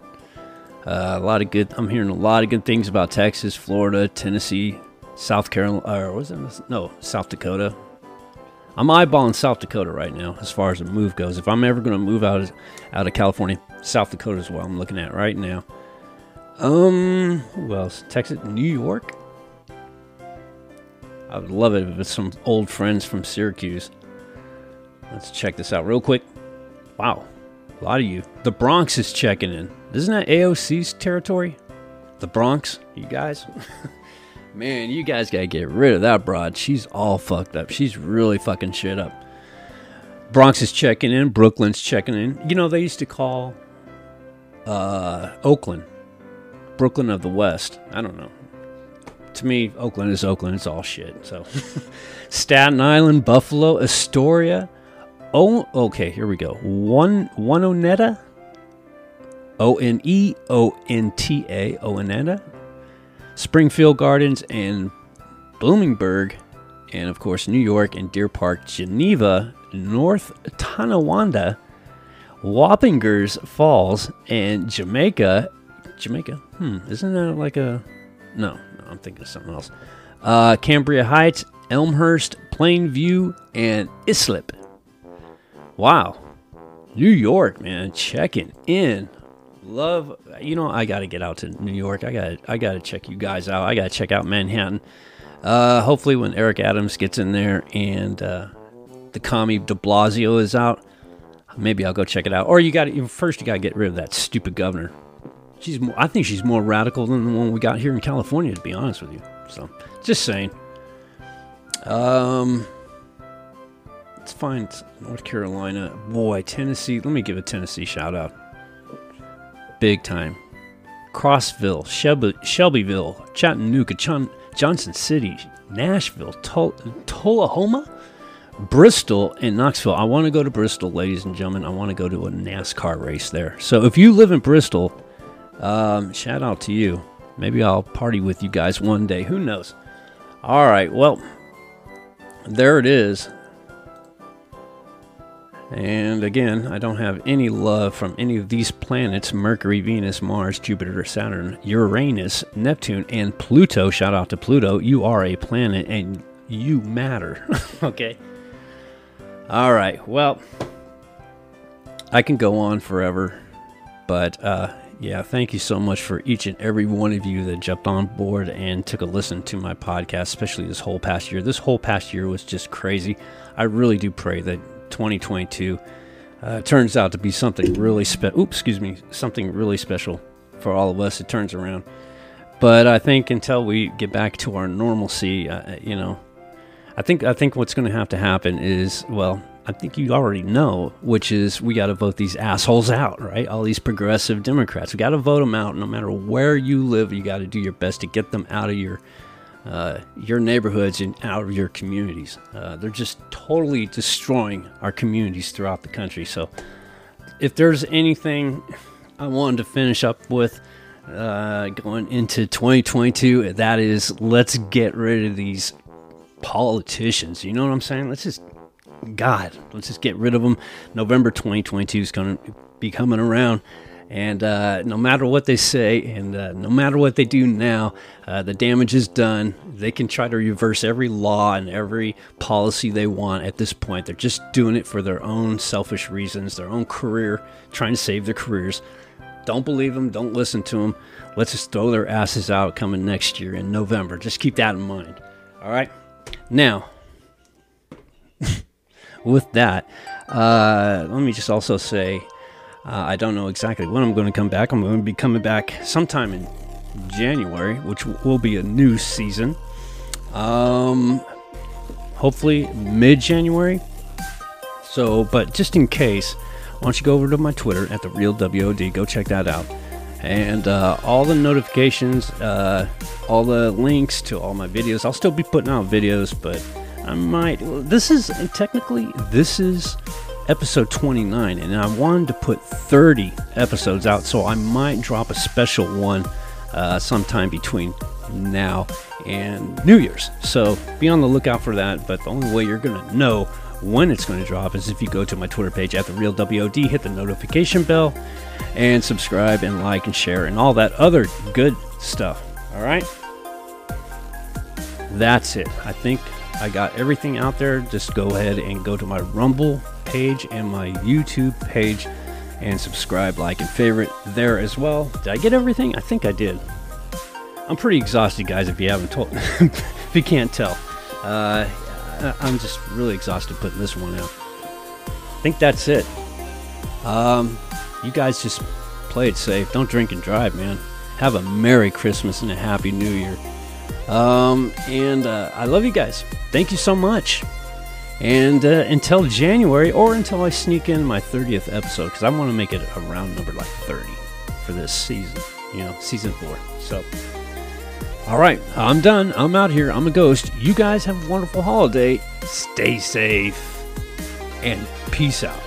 Uh, a lot of good. I'm hearing a lot of good things about Texas, Florida, Tennessee, South Carolina. Or was it? No, South Dakota. I'm eyeballing South Dakota right now as far as a move goes. If I'm ever going to move out of, out of California, South Dakota is what I'm looking at right now. Um, who else? Texas, New York. I would love it if it's some old friends from Syracuse. Let's check this out real quick. Wow, a lot of you. The Bronx is checking in. Isn't that AOC's territory? The Bronx, you guys? [LAUGHS] Man, you guys gotta get rid of that broad. She's all fucked up. She's really fucking shit up. Bronx is checking in. Brooklyn's checking in. You know, they used to call uh, Oakland Brooklyn of the West. I don't know. To me, Oakland is Oakland. It's all shit. So, [LAUGHS] Staten Island, Buffalo, Astoria. Oh, okay. Here we go. One, one Oneta. O N E O N T A. Oneta. Springfield Gardens and Bloomingburg, and of course New York and Deer Park, Geneva, North Tonawanda, Wappingers Falls, and Jamaica. Jamaica? Hmm, isn't that like a. No, no I'm thinking of something else. Uh, Cambria Heights, Elmhurst, Plainview, and Islip. Wow. New York, man, checking in. Love, you know, I got to get out to New York. I got, I got to check you guys out. I got to check out Manhattan. Uh, hopefully, when Eric Adams gets in there and uh, the commie De Blasio is out, maybe I'll go check it out. Or you got to first, you got to get rid of that stupid governor. She's, more, I think she's more radical than the one we got here in California. To be honest with you, so just saying. Um, let's find North Carolina. Boy, Tennessee. Let me give a Tennessee shout out. Big time. Crossville, Shelby, Shelbyville, Chattanooga, John, Johnson City, Nashville, Tol- Tullahoma, Bristol, and Knoxville. I want to go to Bristol, ladies and gentlemen. I want to go to a NASCAR race there. So if you live in Bristol, um, shout out to you. Maybe I'll party with you guys one day. Who knows? All right. Well, there it is. And again, I don't have any love from any of these planets Mercury, Venus, Mars, Jupiter, Saturn, Uranus, Neptune, and Pluto. Shout out to Pluto. You are a planet and you matter. [LAUGHS] okay. All right. Well, I can go on forever, but uh, Yeah, thank you so much for each and every one of you that jumped on board and took a listen to my podcast, especially this whole past year. This whole past year was just crazy. I really do pray that 2022 uh, turns out to be something really special. Oops, excuse me, something really special for all of us. It turns around. But I think until we get back to our normalcy, uh, you know, I think I think what's going to have to happen is well, I think you already know, which is we got to vote these assholes out, right? All these progressive Democrats. We got to vote them out. No matter where you live, you got to do your best to get them out of your uh, your neighborhoods and out of your communities. Uh, they're just totally destroying our communities throughout the country. So, if there's anything I wanted to finish up with uh, going into 2022, that is let's get rid of these politicians. You know what I'm saying? Let's just God, let's just get rid of them. November 2022 is going to be coming around. And uh, no matter what they say, and uh, no matter what they do now, uh, the damage is done. They can try to reverse every law and every policy they want at this point. They're just doing it for their own selfish reasons, their own career, trying to save their careers. Don't believe them. Don't listen to them. Let's just throw their asses out coming next year in November. Just keep that in mind. All right? Now, [LAUGHS] with that, uh, let me just also say uh, I don't know exactly when I'm going to come back. I'm going to be coming back sometime in January, which will be a new season. Um, hopefully mid January. So, but just in case, why don't you go over to my Twitter at the real WOD? Go check that out. And uh, all the notifications, uh, all the links to all my videos. I'll still be putting out videos, but I might. This is technically this is episode 29, and I wanted to put 30 episodes out, so I might drop a special one uh, sometime between now and New Year's. So be on the lookout for that. But the only way you're gonna know when it's going to drop is if you go to my Twitter page at the Real WOD, hit the notification bell, and subscribe and like and share and all that other good stuff. All right. That's it. I think I got everything out there. Just go ahead and go to my Rumble page and my YouTube page and subscribe, like, and favorite there as well. Did I get everything? I think I did. I'm pretty exhausted, guys, if you haven't told, [LAUGHS] if you can't tell. Uh, I'm just really exhausted putting this one out. I think that's it. Um, you guys just play it safe. Don't drink and drive, man. Have a Merry Christmas and a Happy New Year. Um, and uh, I love you guys. Thank you so much. And uh, until January, or until I sneak in my 30th episode, because I want to make it a round number like 30 for this season, you know, season four. So, all right, I'm done. I'm out here. I'm a ghost. You guys have a wonderful holiday. Stay safe and peace out.